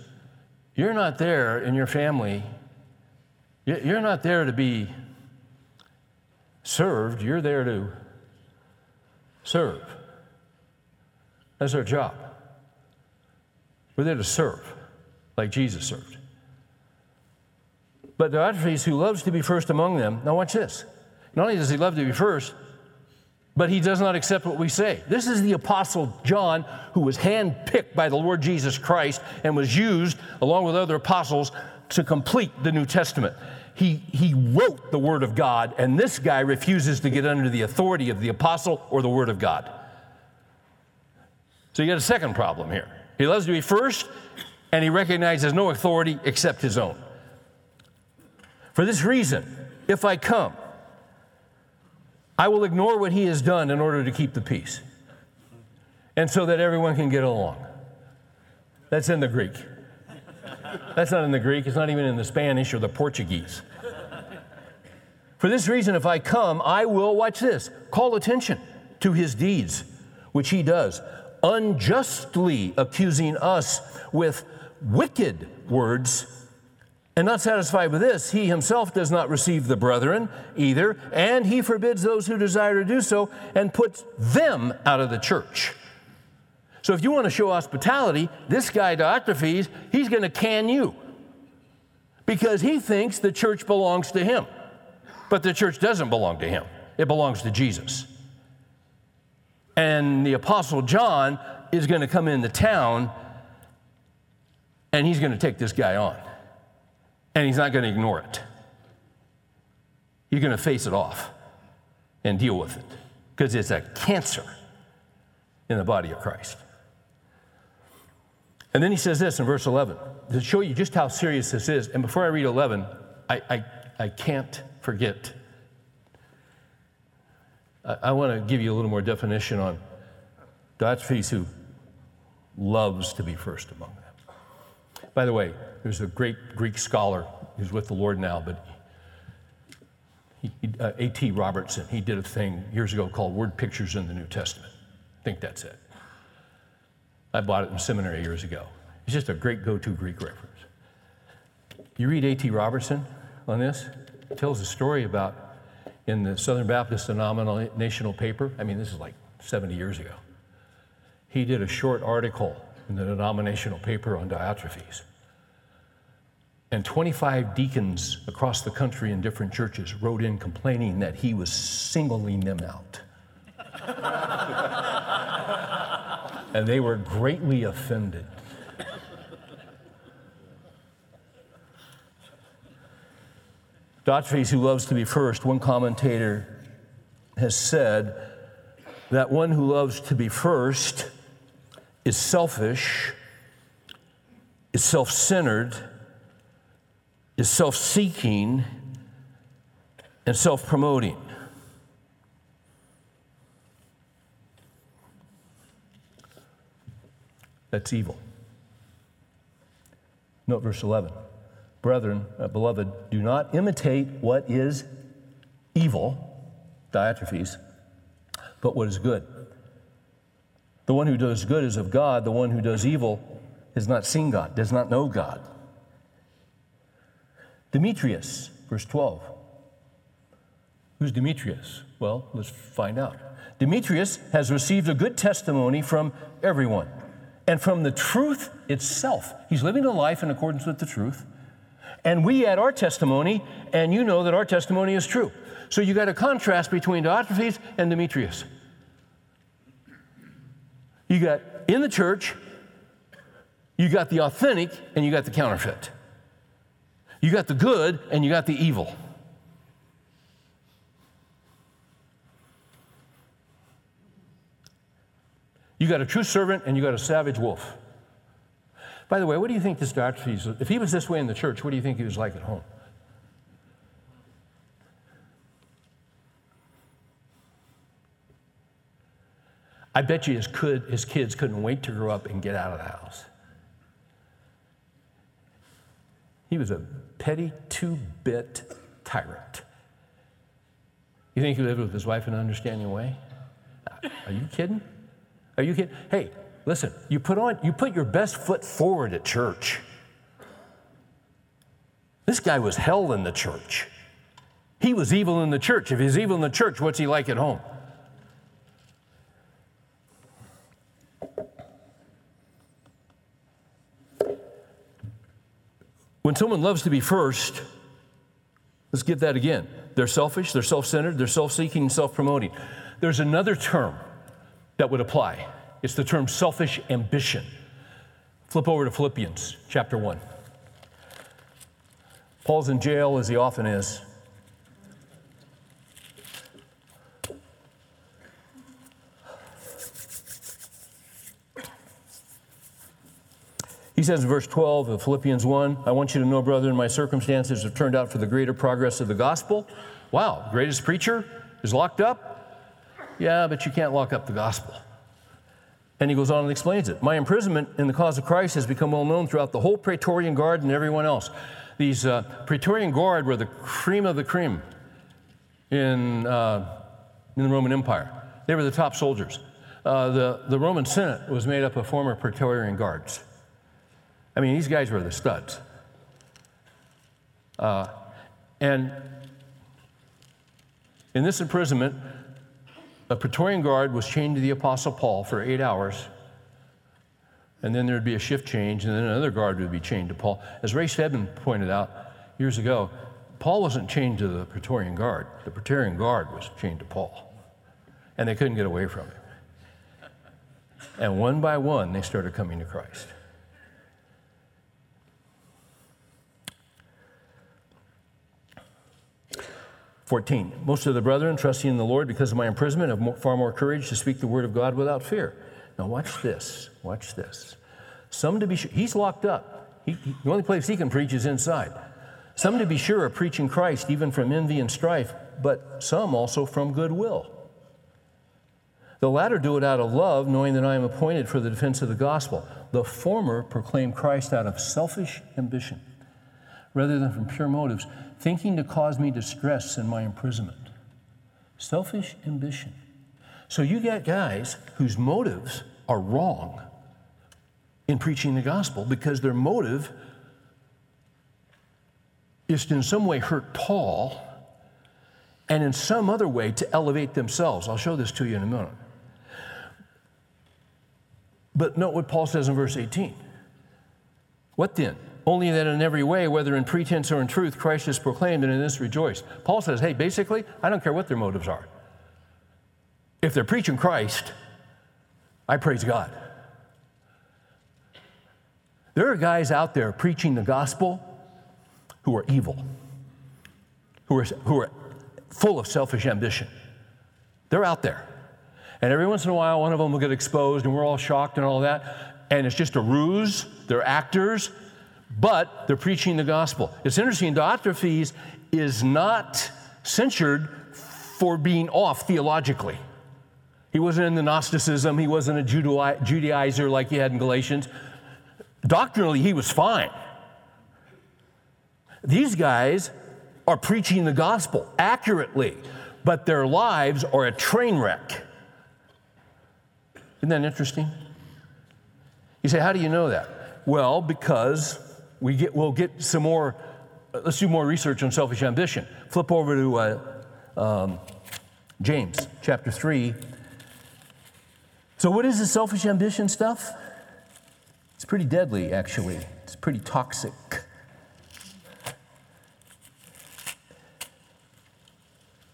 you're not there in your family. You're not there to be served, you're there to serve. That's our job. We're there to serve, like Jesus served. But Diotrephes, who loves to be first among them, now watch this. Not only does he love to be first, but he does not accept what we say. This is the Apostle John, who was handpicked by the Lord Jesus Christ and was used, along with other apostles, to complete the New Testament. He, he wrote the Word of God, and this guy refuses to get under the authority of the apostle or the Word of God. So you got a second problem here. He loves to be first, and he recognizes no authority except his own. For this reason, if I come, I will ignore what he has done in order to keep the peace. And so that everyone can get along. That's in the Greek. That's not in the Greek, it's not even in the Spanish or the Portuguese. For this reason, if I come, I will, watch this, call attention to his deeds, which he does, unjustly accusing us with wicked words and not satisfied with this, he himself does not receive the brethren either, and he forbids those who desire to do so and puts them out of the church. So if you want to show hospitality, this guy, Diotrephes, he's going to can you because he thinks the church belongs to him. But the church doesn't belong to him, it belongs to Jesus. And the Apostle John is going to come into town and he's going to take this guy on. And he's not going to ignore it. He's going to face it off and deal with it because it's a cancer in the body of Christ. And then he says this in verse 11 to show you just how serious this is. And before I read 11, I, I, I can't forget. I, I want to give you a little more definition on Diotrephes who loves to be first among them. By the way, there's a great Greek scholar who's with the Lord now, but uh, A.T. Robertson, he did a thing years ago called Word Pictures in the New Testament. I think that's it. I bought it in seminary years ago. It's just a great go to Greek reference. You read A.T. Robertson on this, it tells a story about in the Southern Baptist denominational paper. I mean, this is like 70 years ago. He did a short article in the denominational paper on Diotrephes. And 25 deacons across the country in different churches wrote in complaining that he was singling them out. and they were greatly offended. Diotrephes, who loves to be first, one commentator has said that one who loves to be first is selfish, is self centered, is self seeking, and self promoting. That's evil. Note verse 11. Brethren, uh, beloved, do not imitate what is evil, Diotrephes, but what is good. The one who does good is of God, the one who does evil has not seen God, does not know God. Demetrius, verse 12. Who's Demetrius? Well, let's find out. Demetrius has received a good testimony from everyone and from the truth itself. He's living a life in accordance with the truth. And we add our testimony, and you know that our testimony is true. So you got a contrast between Diotrephes and Demetrius. You got in the church, you got the authentic, and you got the counterfeit. You got the good and you got the evil. You got a true servant and you got a savage wolf. By the way, what do you think this Diotrephes, if he was this way in the church, what do you think he was like at home? I bet you his, could, his kids couldn't wait to grow up and get out of the house. He was a petty two bit tyrant. You think he lived with his wife in an understanding way? Are you kidding? Are you kidding? Hey, listen, you put on you put your best foot forward at church. This guy was hell in the church. He was evil in the church. If he's evil in the church, what's he like at home? When someone loves to be first, let's get that again. They're selfish, they're self centered, they're self seeking, self promoting. There's another term that would apply it's the term selfish ambition. Flip over to Philippians chapter 1. Paul's in jail, as he often is. He says in verse 12 of Philippians 1 I want you to know, brethren, my circumstances have turned out for the greater progress of the gospel. Wow, greatest preacher is locked up? Yeah, but you can't lock up the gospel. And he goes on and explains it. My imprisonment in the cause of Christ has become well known throughout the whole Praetorian Guard and everyone else. These uh, Praetorian Guard were the cream of the cream in, uh, in the Roman Empire. They were the top soldiers. Uh, the, the Roman Senate was made up of former Praetorian Guards. I mean, these guys were the studs. Uh, and in this imprisonment, a Praetorian guard was chained to the Apostle Paul for eight hours, and then there'd be a shift change, and then another guard would be chained to Paul. As Ray Stedman pointed out years ago, Paul wasn't chained to the Praetorian guard. The Praetorian guard was chained to Paul, and they couldn't get away from him. And one by one, they started coming to Christ. Fourteen. Most of the brethren, trusting in the Lord because of my imprisonment, have more, far more courage to speak the word of God without fear. Now watch this. Watch this. Some to be sure, he's locked up. He, he, the only place he can preach is inside. Some to be sure are preaching Christ even from envy and strife, but some also from goodwill. The latter do it out of love, knowing that I am appointed for the defense of the gospel. The former proclaim Christ out of selfish ambition rather than from pure motives, thinking to cause me distress in my imprisonment. Selfish ambition. So you get guys whose motives are wrong in preaching the gospel because their motive is to in some way hurt Paul and in some other way to elevate themselves. I'll show this to you in a minute. But note what Paul says in verse 18. What then? Only that in every way, whether in pretense or in truth, Christ is proclaimed, and in this rejoice. Paul says, hey, basically, I don't care what their motives are. If they're preaching Christ, I praise God. There are guys out there preaching the gospel who are evil, who are, who are full of selfish ambition. They're out there. And every once in a while, one of them will get exposed, and we're all shocked and all that. And it's just a ruse. They're actors, but they're preaching the gospel. It's interesting, Diotrephes is not censured for being off theologically. He wasn't in the Gnosticism, he wasn't a Judaizer like he had in Galatians. Doctrinally, he was fine. These guys are preaching the gospel accurately, but their lives are a train wreck. Isn't that interesting? You say, how do you know that? Well, because we get, we'll get some more, let's do more research on selfish ambition. Flip over to uh, um, James chapter 3. So, what is the selfish ambition stuff? It's pretty deadly, actually. It's pretty toxic.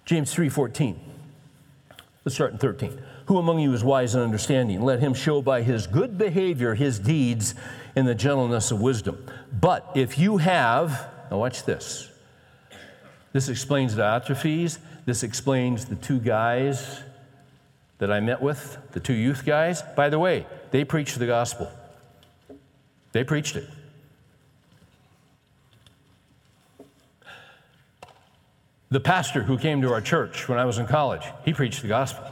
James 3:14. Let's start in 13. Who among you is wise and understanding? Let him show by his good behavior his deeds in the gentleness of wisdom. But if you have, now watch this. This explains Diotrephes. This explains the two guys that I met with, the two youth guys. By the way, they preached the gospel. They preached it. The pastor who came to our church when I was in college, he preached the gospel.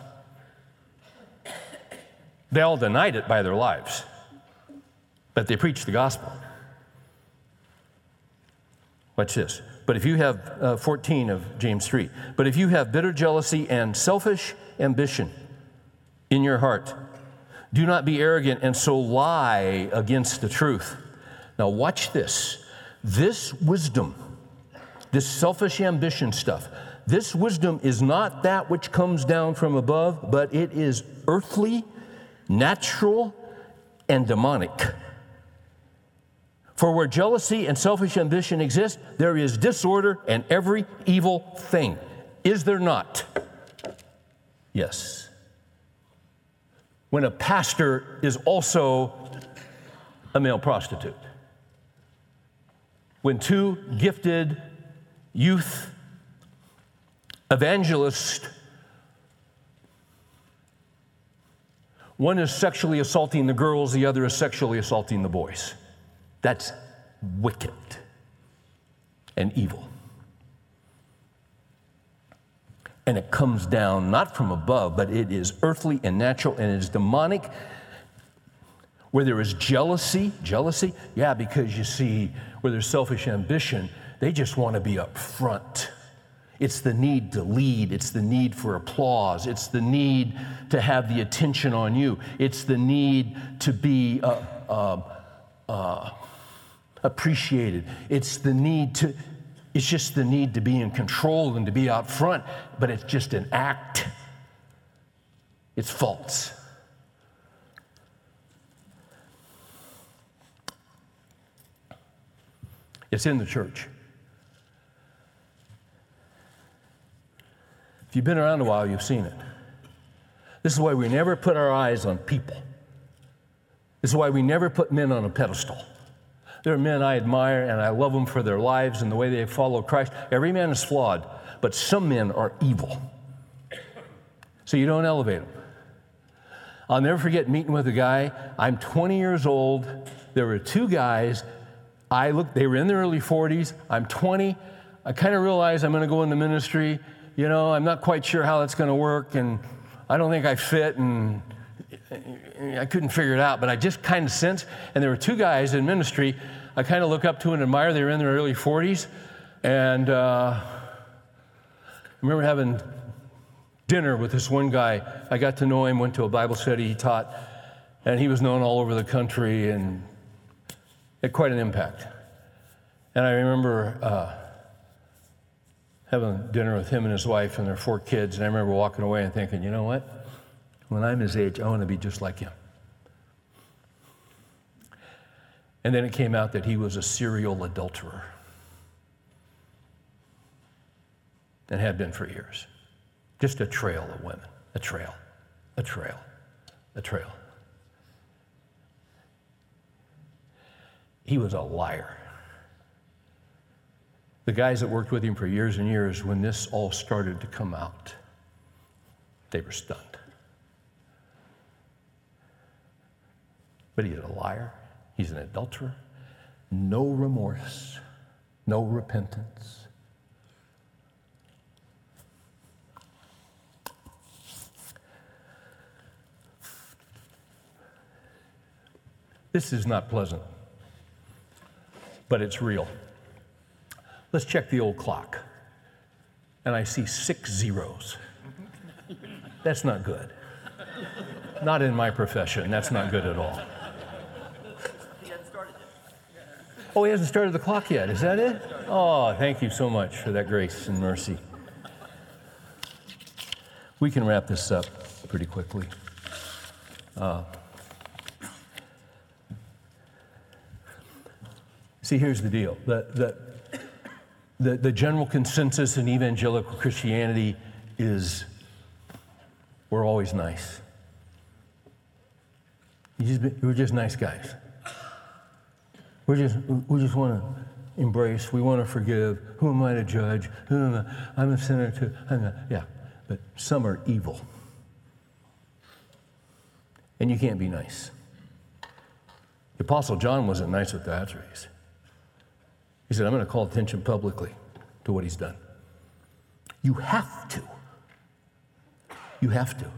They all denied it by their lives, but they preach the gospel. Watch this. But if you have uh, 14 of James 3, but if you have bitter jealousy and selfish ambition in your heart, do not be arrogant and so lie against the truth. Now, watch this. This wisdom, this selfish ambition stuff, this wisdom is not that which comes down from above, but it is earthly, natural, and demonic. For where jealousy and selfish ambition exist, there is disorder and every evil thing. Is there not? Yes when a pastor is also a male prostitute. When two gifted youth evangelists, one is sexually assaulting the girls, the other is sexually assaulting the boys. That's wicked and evil. and it comes down not from above, but it is earthly and natural and it is demonic. Where there is jealousy, jealousy, yeah, because you see, where there's selfish ambition, they just want to be up front. It's the need to lead. It's the need for applause. It's the need to have the attention on you. It's the need to be uh, uh, uh, appreciated. It's the need to, it's just the need to be in control and to be out front, but it's just an act. It's false. It's in the church. If you've been around a while, you've seen it. This is why we never put our eyes on people. This is why we never put men on a pedestal. There are men I admire and I love them for their lives and the way they follow Christ. Every man is flawed, but some men are evil. So you don't elevate them. I'll never forget meeting with a guy. I'm 20 years old. There were two guys. I looked, they were in their early 40s. I'm 20. I kind of realized I'm going to go into ministry. You know, I'm not quite sure how that's going to work, and I don't think I fit, and I couldn't figure it out, but I just kind of sensed. And there were two guys in ministry I kind of look up to and admire. They were in their early 40s. And uh, I remember having dinner with this one guy. I got to know him, went to a Bible study he taught, and he was known all over the country and had quite an impact. And I remember uh, having dinner with him and his wife and their four kids, and I remember walking away and thinking, you know what? When I'm his age, I want to be just like him. And then it came out that he was a serial adulterer and had been for years. Just a trail of women, a trail, a trail, a trail. He was a liar. The guys that worked with him for years and years, when this all started to come out, they were stunned. But he's a liar, he's an adulterer, no remorse, no repentance. This is not pleasant, but it's real. Let's check the old clock. And I see six zeros. That's not good. Not in my profession. That's not good at all. Oh, he hasn't started the clock yet. Is that it? Oh, thank you so much for that grace and mercy. We can wrap this up pretty quickly. Uh, see, here's the deal the, the, the, the general consensus in evangelical Christianity is we're always nice. We're just nice guys. We just, we just want to embrace. We want to forgive. Who am I to judge? Who am I? I'm a sinner too. I'm a, yeah, but some are evil. And you can't be nice. The Apostle John wasn't nice with the Acharies. He said, I'm going to call attention publicly to what he's done. You have to. You have to.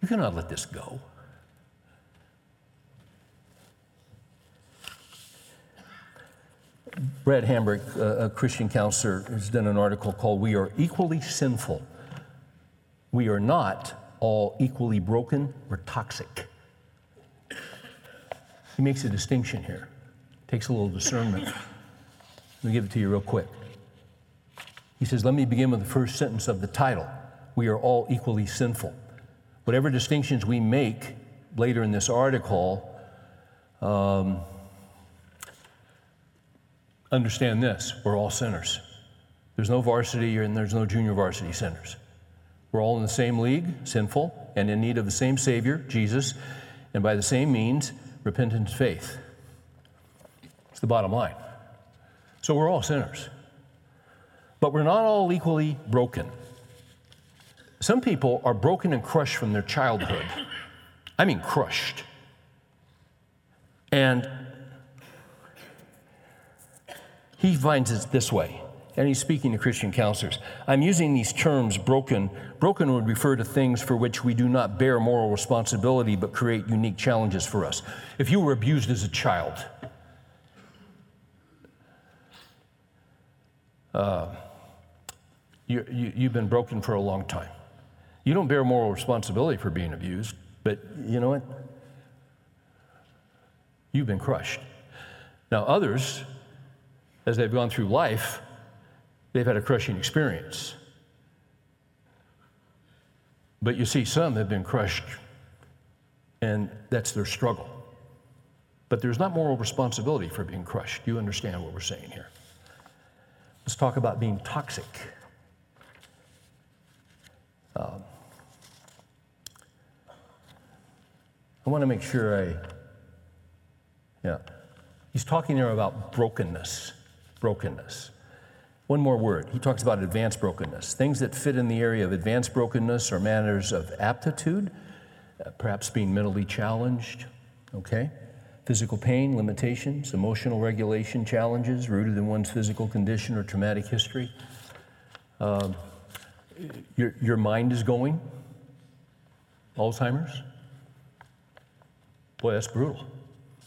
You cannot let this go. Brad Hambrick, a Christian counselor, has done an article called We Are Equally Sinful. We are not all equally broken or toxic. He makes a distinction here. Takes a little discernment. Let me give it to you real quick. He says, Let me begin with the first sentence of the title. We are all equally sinful. Whatever distinctions we make later in this article, um, understand this we're all sinners. There's no varsity and there's no junior varsity sinners. We're all in the same league, sinful, and in need of the same Savior, Jesus, and by the same means, repentance faith. It's the bottom line. So we're all sinners. But we're not all equally broken. Some people are broken and crushed from their childhood. I mean, crushed. And he finds it this way, and he's speaking to Christian counselors. I'm using these terms broken. Broken would refer to things for which we do not bear moral responsibility but create unique challenges for us. If you were abused as a child, uh, you, you, you've been broken for a long time. You don't bear moral responsibility for being abused, but you know what? You've been crushed. Now, others as they've gone through life, they've had a crushing experience. But you see, some have been crushed, and that's their struggle. But there's not moral responsibility for being crushed. You understand what we're saying here. Let's talk about being toxic. Um, I want to make sure I, yeah. He's talking there about brokenness. Brokenness. One more word. He talks about advanced brokenness. Things that fit in the area of advanced brokenness are matters of aptitude, uh, perhaps being mentally challenged, okay? Physical pain, limitations, emotional regulation challenges rooted in one's physical condition or traumatic history. Um, your, your mind is going, Alzheimer's. Boy, that's brutal.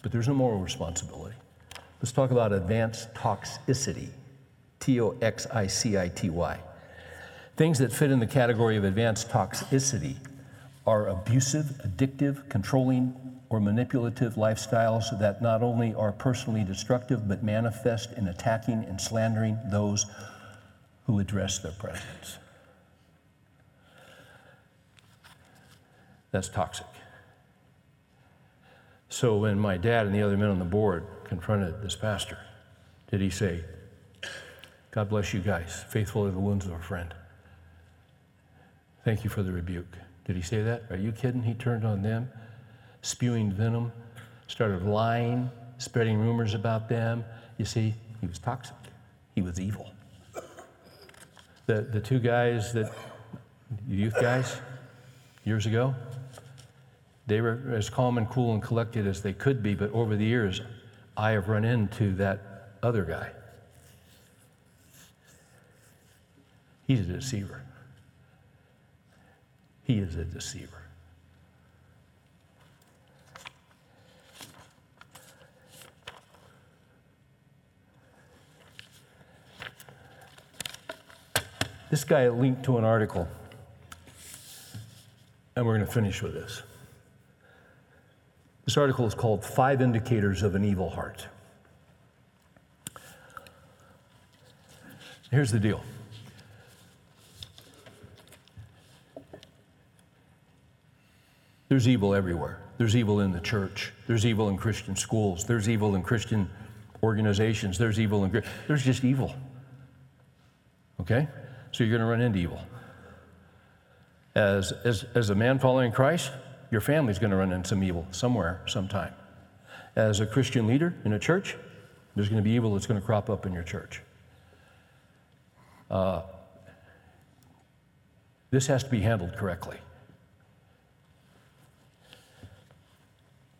But there's no moral responsibility. Let's talk about advanced toxicity T O X I C I T Y. Things that fit in the category of advanced toxicity are abusive, addictive, controlling, or manipulative lifestyles that not only are personally destructive but manifest in attacking and slandering those who address their presence. That's toxic. So when my dad and the other men on the board confronted this pastor, did he say, God bless you guys, faithful to the wounds of a friend? Thank you for the rebuke. Did he say that? Are you kidding? He turned on them, spewing venom, started lying, spreading rumors about them. You see, he was toxic. He was evil. The, the two guys that, youth guys, years ago, they were as calm and cool and collected as they could be, but over the years, I have run into that other guy. He's a deceiver. He is a deceiver. This guy linked to an article, and we're going to finish with this. This article is called Five Indicators of an Evil Heart. Here's the deal. There's evil everywhere. There's evil in the church. There's evil in Christian schools. There's evil in Christian organizations. There's evil in. There's just evil. Okay? So you're going to run into evil. As, as, as a man following Christ, your family's going to run into some evil somewhere, sometime. As a Christian leader in a church, there's going to be evil that's going to crop up in your church. Uh, this has to be handled correctly.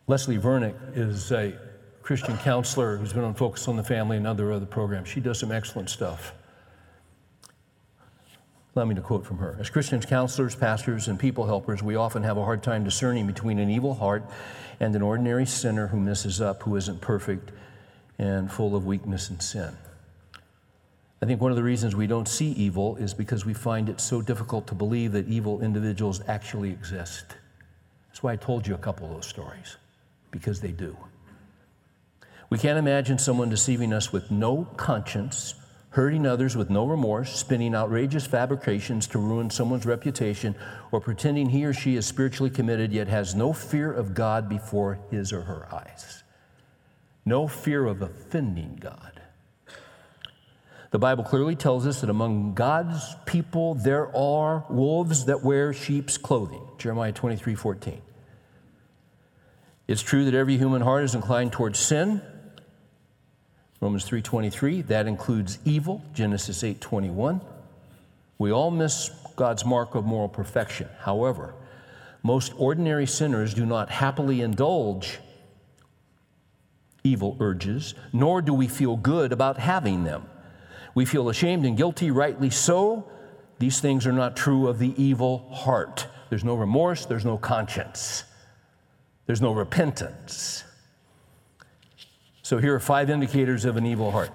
Leslie Vernick is a Christian counselor who's been on Focus on the Family and other other programs. She does some excellent stuff. Allow me to quote from her. As Christians, counselors, pastors, and people helpers, we often have a hard time discerning between an evil heart and an ordinary sinner who messes up, who isn't perfect, and full of weakness and sin. I think one of the reasons we don't see evil is because we find it so difficult to believe that evil individuals actually exist. That's why I told you a couple of those stories, because they do. We can't imagine someone deceiving us with no conscience hurting others with no remorse, spinning outrageous fabrications to ruin someone's reputation, or pretending he or she is spiritually committed yet has no fear of God before his or her eyes. No fear of offending God. The Bible clearly tells us that among God's people there are wolves that wear sheep's clothing. Jeremiah 23 14. It's true that every human heart is inclined towards sin, Romans 3:23, that includes evil, Genesis 8:21. We all miss God's mark of moral perfection. However, most ordinary sinners do not happily indulge evil urges, nor do we feel good about having them. We feel ashamed and guilty, rightly so. These things are not true of the evil heart. There's no remorse, there's no conscience, there's no repentance. So here are five indicators of an evil heart.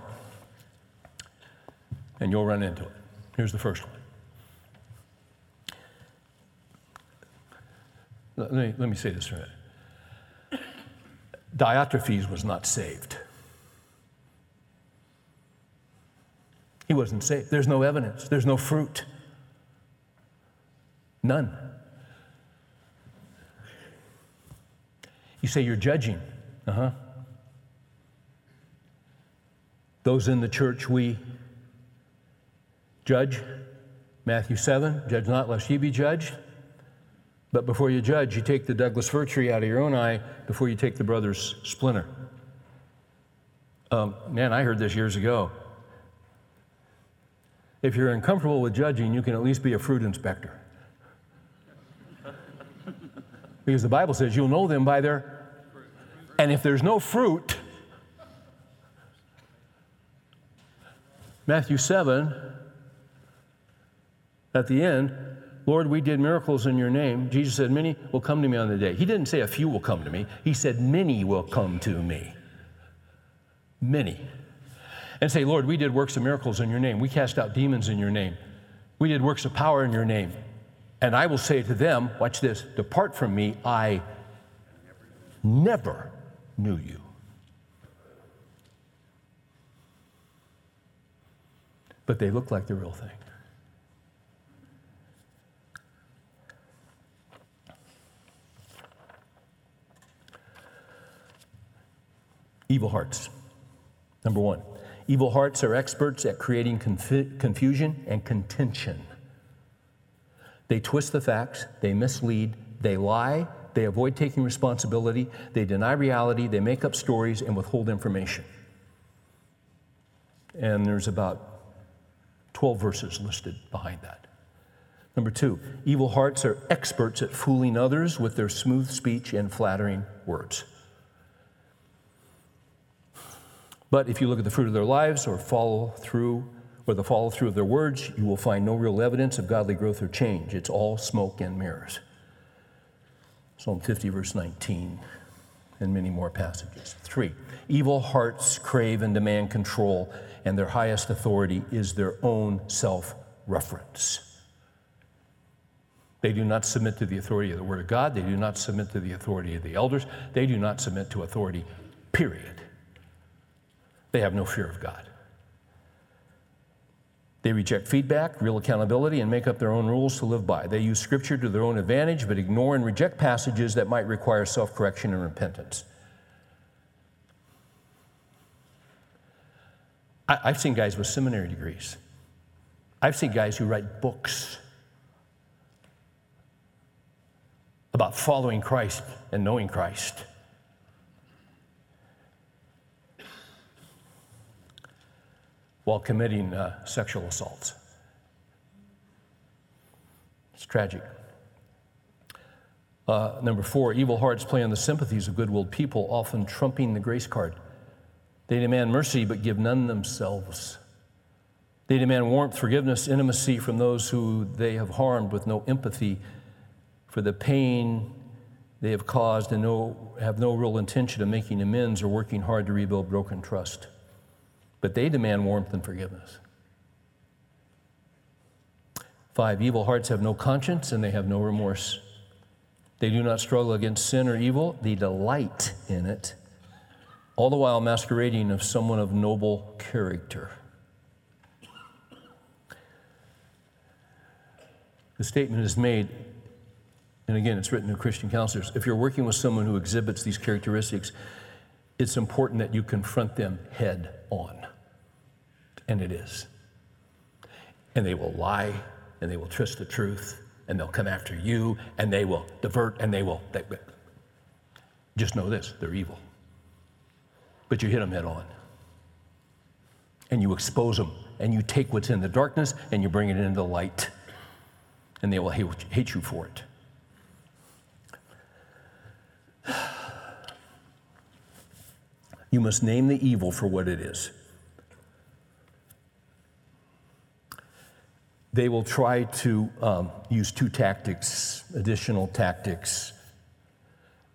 And you'll run into it. Here's the first one. Let me, let me say this for a minute. Diotrephes was not saved. He wasn't saved. There's no evidence, there's no fruit. None. You say you're judging. Uh huh. Those in the church we judge. Matthew 7, judge not lest ye be judged. But before you judge, you take the Douglas fir tree out of your own eye before you take the brother's splinter. Um, man, I heard this years ago. If you're uncomfortable with judging, you can at least be a fruit inspector. because the Bible says you'll know them by their. And if there's no fruit, Matthew 7, at the end, Lord, we did miracles in your name. Jesus said, Many will come to me on the day. He didn't say a few will come to me, he said, Many will come to me. Many. And say, Lord, we did works of miracles in your name. We cast out demons in your name. We did works of power in your name. And I will say to them, watch this, depart from me, I never knew you. But they look like the real thing. Evil hearts. Number one, evil hearts are experts at creating conf- confusion and contention. They twist the facts, they mislead, they lie, they avoid taking responsibility, they deny reality, they make up stories, and withhold information. And there's about 12 verses listed behind that. Number two, evil hearts are experts at fooling others with their smooth speech and flattering words. But if you look at the fruit of their lives or follow through, or the follow through of their words, you will find no real evidence of godly growth or change. It's all smoke and mirrors. Psalm 50, verse 19, and many more passages. Three, evil hearts crave and demand control, and their highest authority is their own self reference. They do not submit to the authority of the Word of God. They do not submit to the authority of the elders. They do not submit to authority, period. They have no fear of God. They reject feedback, real accountability, and make up their own rules to live by. They use Scripture to their own advantage, but ignore and reject passages that might require self correction and repentance. I, have seen guys with seminary degrees, I've seen guys who write books about following Christ and knowing Christ. while committing uh, sexual assaults. It's tragic. Uh, number four, evil hearts play on the sympathies of good willed people, often trumping the grace card. They demand mercy but give none themselves. They demand warmth, forgiveness, intimacy from those who they have harmed with no empathy for the pain they have caused and no, have no real intention of making amends or working hard to rebuild broken trust but they demand warmth and forgiveness. Five, evil hearts have no conscience and they have no remorse. They do not struggle against sin or evil, they delight in it, all the while masquerading as someone of noble character. The statement is made, and again, it's written to Christian counselors. If you're working with someone who exhibits these characteristics, it's important that you confront them head on and it is. And they will lie and they will twist the truth and they'll come after you and they will divert and they will. They, just know this they're evil. But you hit them head on. And you expose them and you take what's in the darkness and you bring it into the light. And they will hate you for it. You must name the evil for what it is. they will try to um, use two tactics, additional tactics.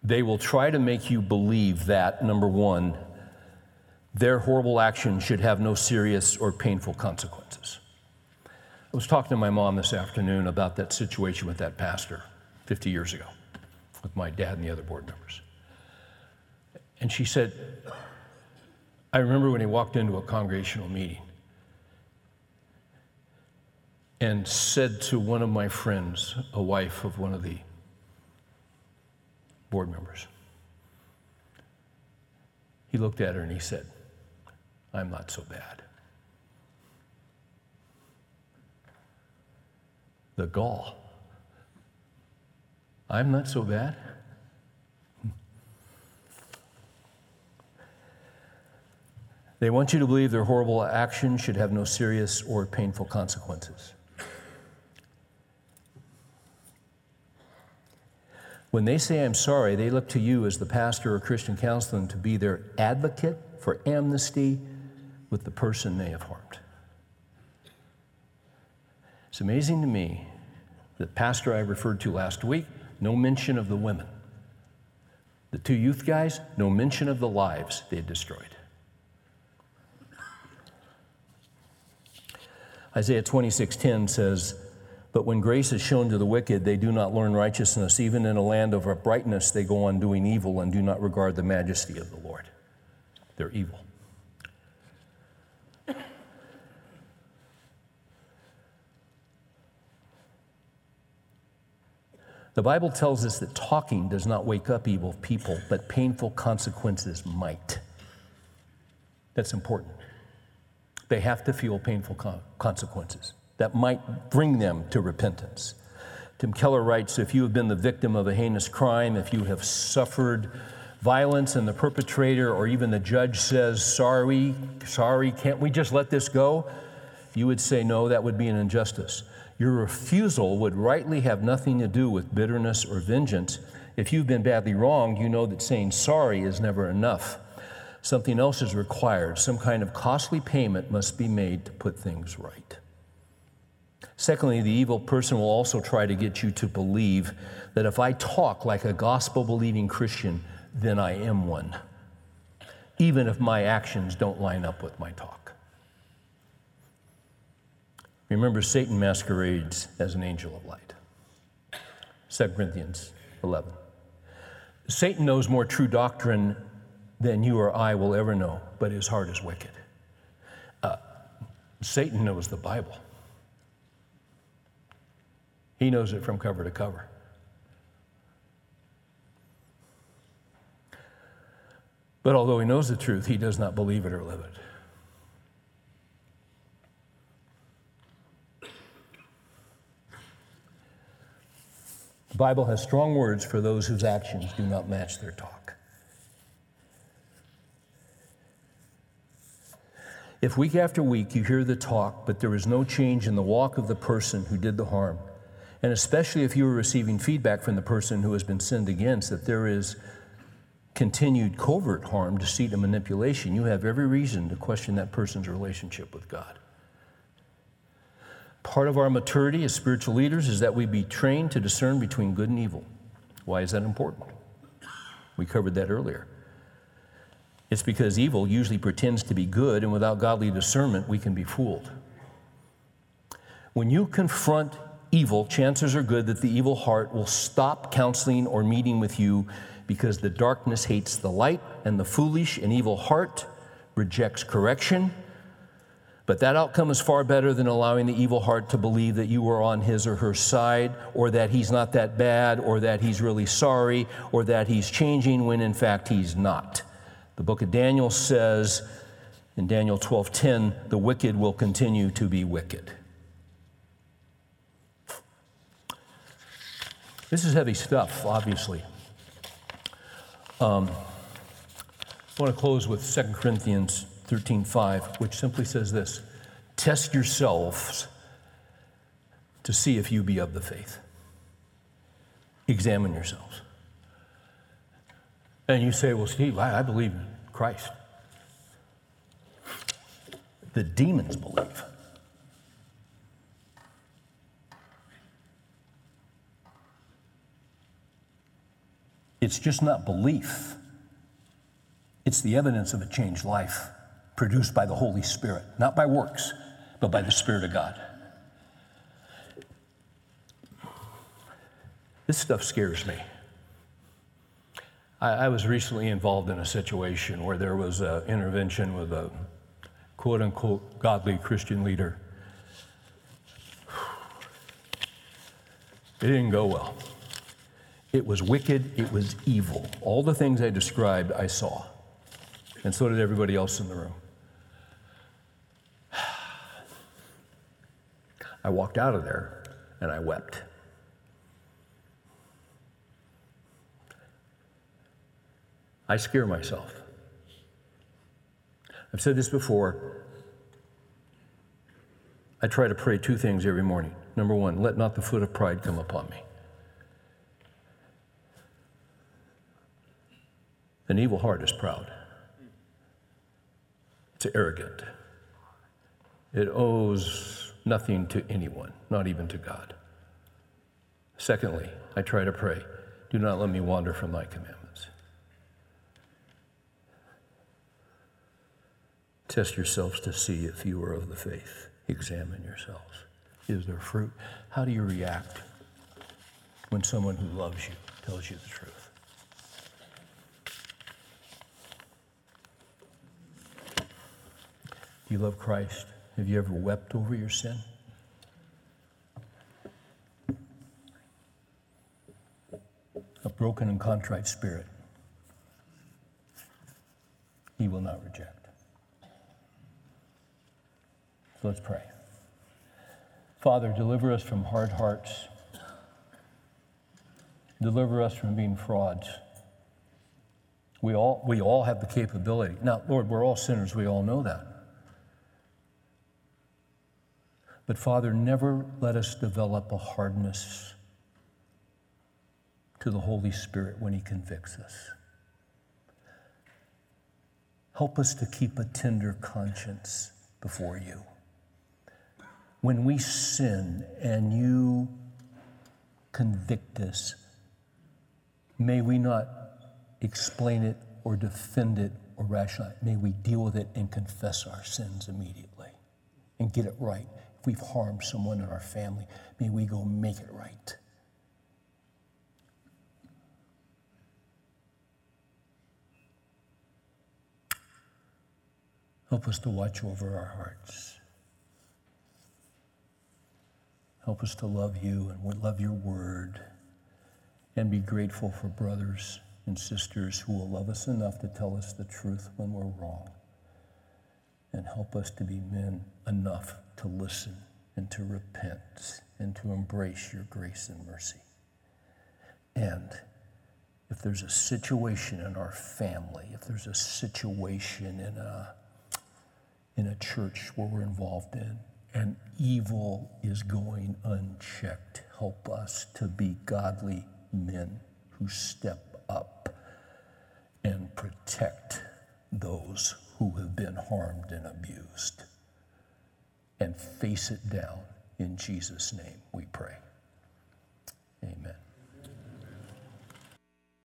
They will try to make you believe that, number one, their horrible action should have no serious or painful consequences. I was talking to my mom this afternoon about that situation with that pastor 50 years ago with my dad and the other board members. And she said, I remember when he walked into a congregational meeting and said to one of my friends, a wife of one of the board members, he looked at her and he said, I'm not so bad. The gall. I'm not so bad. They want you to believe their horrible actions should have no serious or painful consequences. When they say, I'm sorry, they look to you as the pastor or Christian counselor to be their advocate for amnesty with the person they have harmed. It's amazing to me that pastor I referred to last week, no mention of the women. The two youth guys, no mention of the lives they had destroyed. Isaiah 26:10 says, but when grace is shown to the wicked, they do not learn righteousness. Even in a land of uprightness, they go on doing evil and do not regard the majesty of the Lord. They're evil. The Bible tells us that talking does not wake up evil people, but painful consequences might. That's important. They have to feel painful consequences that might bring them to repentance. Tim Keller writes If you have been the victim of a heinous crime, if you have suffered violence and the perpetrator or even the judge says, Sorry, sorry, can't we just let this go? You would say, No, that would be an injustice. Your refusal would rightly have nothing to do with bitterness or vengeance. If you've been badly wronged, you know that saying sorry is never enough. Something else is required. Some kind of costly payment must be made to put things right. Secondly, the evil person will also try to get you to believe that if I talk like a gospel believing Christian, then I am one, even if my actions don't line up with my talk. Remember, Satan masquerades as an angel of light. 2 Corinthians 11. Satan knows more true doctrine than you or I will ever know, but his heart is wicked. Uh, Satan knows the Bible. He knows it from cover to cover. But although he knows the truth, he does not believe it or live it. The Bible has strong words for those whose actions do not match their talk. If week after week you hear the talk, but there is no change in the walk of the person who did the harm, and especially if you are receiving feedback from the person who has been sinned against that there is continued covert harm, deceit, and manipulation, you have every reason to question that person's relationship with God. Part of our maturity as spiritual leaders is that we be trained to discern between good and evil. Why is that important? We covered that earlier. It's because evil usually pretends to be good, and without godly discernment, we can be fooled. When you confront evil, chances are good that the evil heart will stop counseling or meeting with you because the darkness hates the light and the foolish and evil heart rejects correction. But that outcome is far better than allowing the evil heart to believe that you are on his or her side, or that he's not that bad, or that he's really sorry, or that he's changing when in fact he's not. The book of Daniel says in Daniel 12:10, the wicked will continue to be wicked. This is heavy stuff, obviously. Um, I want to close with 2 Corinthians 13:5, which simply says this: Test yourselves to see if you be of the faith. Examine yourselves. And you say, Well, Steve, I, I believe in Christ. The demons believe. It's just not belief, it's the evidence of a changed life produced by the Holy Spirit, not by works, but by the Spirit of God. This stuff scares me. I, I was recently involved in a situation where there was an intervention with a quote unquote godly Christian leader. It didn't go well. It was wicked, it was evil. All the things I described, I saw. And so did everybody else in the room. I walked out of there and I wept. I scare myself. I've said this before. I try to pray two things every morning. Number one, let not the foot of pride come upon me. An evil heart is proud, it's arrogant, it owes nothing to anyone, not even to God. Secondly, I try to pray, do not let me wander from thy commandments. Test yourselves to see if you are of the faith. Examine yourselves. Is there fruit? How do you react when someone who loves you tells you the truth? Do you love Christ? Have you ever wept over your sin? A broken and contrite spirit, he will not reject. So let's pray. Father, deliver us from hard hearts. Deliver us from being frauds. We all, we all have the capability. Now, Lord, we're all sinners. We all know that. But Father, never let us develop a hardness to the Holy Spirit when He convicts us. Help us to keep a tender conscience before you. When we sin and you convict us, may we not explain it or defend it or rationalize. it. May we deal with it and confess our sins immediately and get it right we've harmed someone in our family, may we go make it right. Help us to watch over our hearts. Help us to love you and love your word and be grateful for brothers and sisters who will love us enough to tell us the truth when we're wrong. And help us to be men enough to listen and to repent and to embrace your grace and mercy. And if there's a situation in our family, if there's a situation in a, in a church where we're involved in, and evil is going unchecked, help us to be godly men who step up and protect those who have been harmed and abused and face it down. In Jesus' name we pray. Amen.